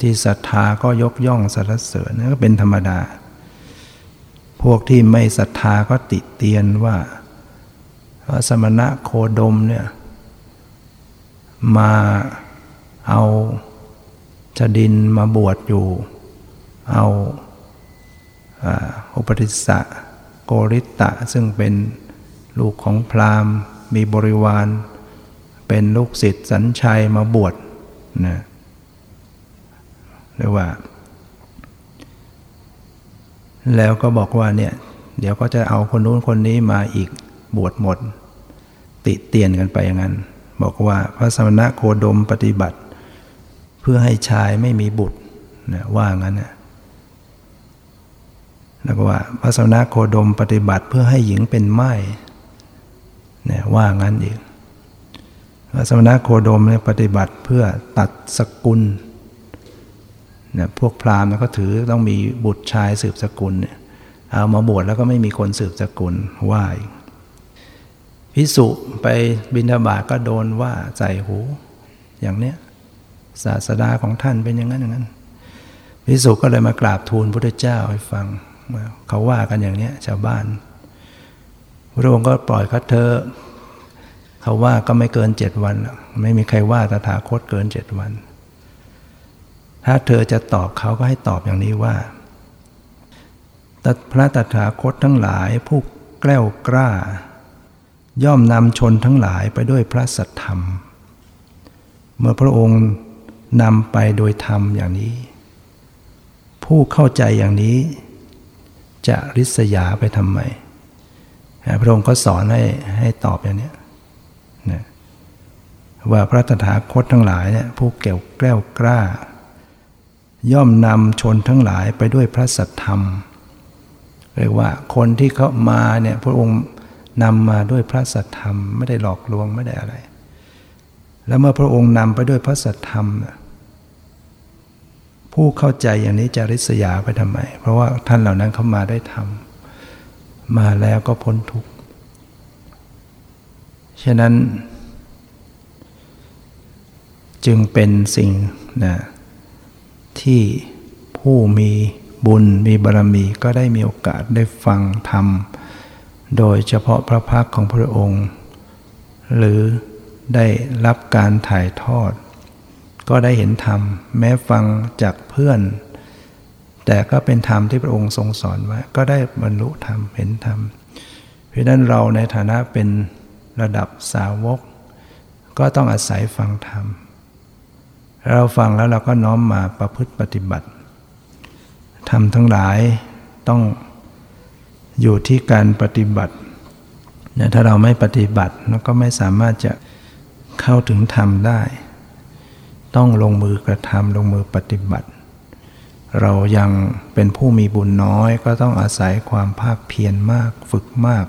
ที่ศรัทธาก็ยกย่องสรรเสริญนั่นก็เป็นธรรมดา พวกที่ไม่ศรัทธาก็ติดเตียนว่าพระสมณะโคดมเนี่ยมาเอาชดินมาบวชอยู่ เอาอุปติสสะโกริตะ ซึ่งเป็นลูกของพราหมณ์ มีบริวาร เป็นลูกศิษย์สัญชัยมาบวชนะเรียกว่า แล้วก็บอกว่าเนี่ย เดี๋ยวก็จะเอาคนนู้นคนนี้มาอีกบวชหมด ติเตียนกันไปอย่างนั้น บอกว่าพระสมณะโคดมปฏิบัติ เพื่อให้ชายไม่มีบุตรนะว่างั้นนะ แล้วก็ว่าพระสมณะโคดมปฏิบัติเพื่อให้หญิงเป็นไม้เนี่ยว่างั้นอีกพระสมณะโคดมเนี่ยปฏิบัติเพื่อตัดสกุลเนี่ยพวกพราหมณ์ก็ถือต้องมีบุตรชายสืบสกุลเนี่ยเอามาบวชแล้วก็ไม่มีคนสืบสกุลว่าอีกพิสุไปบิณฑบาตก็โดนว่าใส่หู อย่างเนี้ยศาสดาของท่านเป็นอย่างนั้นอย่างนั้นพิสุก็เลยมากราบทูลพระเจ้าให้ฟัง เขาว่ากันอย่างนี้ชาวบ้านพระองค์ก็ปล่อยเขาเธอเขาว่าก็ไม่เกินเจ็ดวัน ไม่มีใครว่าตถาคตเกินเจ็ดวัน ถ้าเธอจะตอบเขาก็ให้ตอบอย่างนี้ว่าพระตถาคตทั้งหลายผู้แกล้วกล้า ย่อมนำชนทั้งหลายไปด้วยพระสัทธรรม เมื่อพระองค์นำไปโดยธรรมอย่างนี้ ผู้เข้าใจอย่างนี้ จะริษยาไปทำไมพระองค์ก็สอนให้ให้ตอบอย่างนี้นะว่าพระตถาคตทั้งหลายเนี่ยผู้เก่วแกล้วกล้า ย่อมนำชนทั้งหลายไปด้วยพระสัทธรรม เรียกว่าคนที่เขามาเนี่ยพระองค์นำมาด้วยพระสัทธรรม ไม่ได้หลอกลวงไม่ได้อะไร แล้วเมื่อพระองค์นำไปด้วยพระสัทธรรม ผู้เข้าใจอย่างนี้จะริษยาไปทำไม เพราะว่าท่านเหล่านั้นเขามาได้ทำมาแล้วก็พ้นทุกข์ฉะนั้น จึงเป็นสิ่งนะที่ผู้มีบุญมีบารมีก็ได้มีโอกาสได้ฟังธรรม โดยเฉพาะพระพักของพระองค์ หรือได้รับการถ่ายทอด ก็ได้เห็นธรรม แม้ฟังจากเพื่อน แต่ก็เป็นธรรมที่พระองค์ทรงสอนไว้ก็ได้บรรลุธรรมเห็นธรรม เพราะนั้นเราในฐานะเป็นระดับสาวก ก็ต้องอาศัยฟังธรรม เราฟังแล้วเราก็น้อมมาประพฤติปฏิบัติทำทั้งหลายต้องอยู่ที่การปฏิบัตินะถ้าเราไม่ปฏิบัติเราก็ไม่สามารถจะเข้าถึงธรรมได้ ต้องลงมือกระทำลงมือปฏิบัติ เรายังเป็นผู้มีบุญน้อยก็ต้องอาศัยความภาคเพียรมากฝึกมาก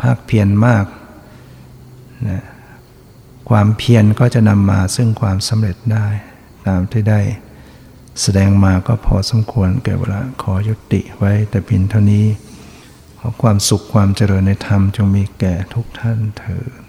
ภาคเพียรมากนะความเพียรก็จะนำมาซึ่งความสำเร็จได้ ตามที่ได้แสดงมาก็พอสมควรเกิดเวลาขอยุติไว้แต่เพียงเท่านี้ ขอความสุขความเจริญในธรรมจงมีแก่ทุกท่านเถิด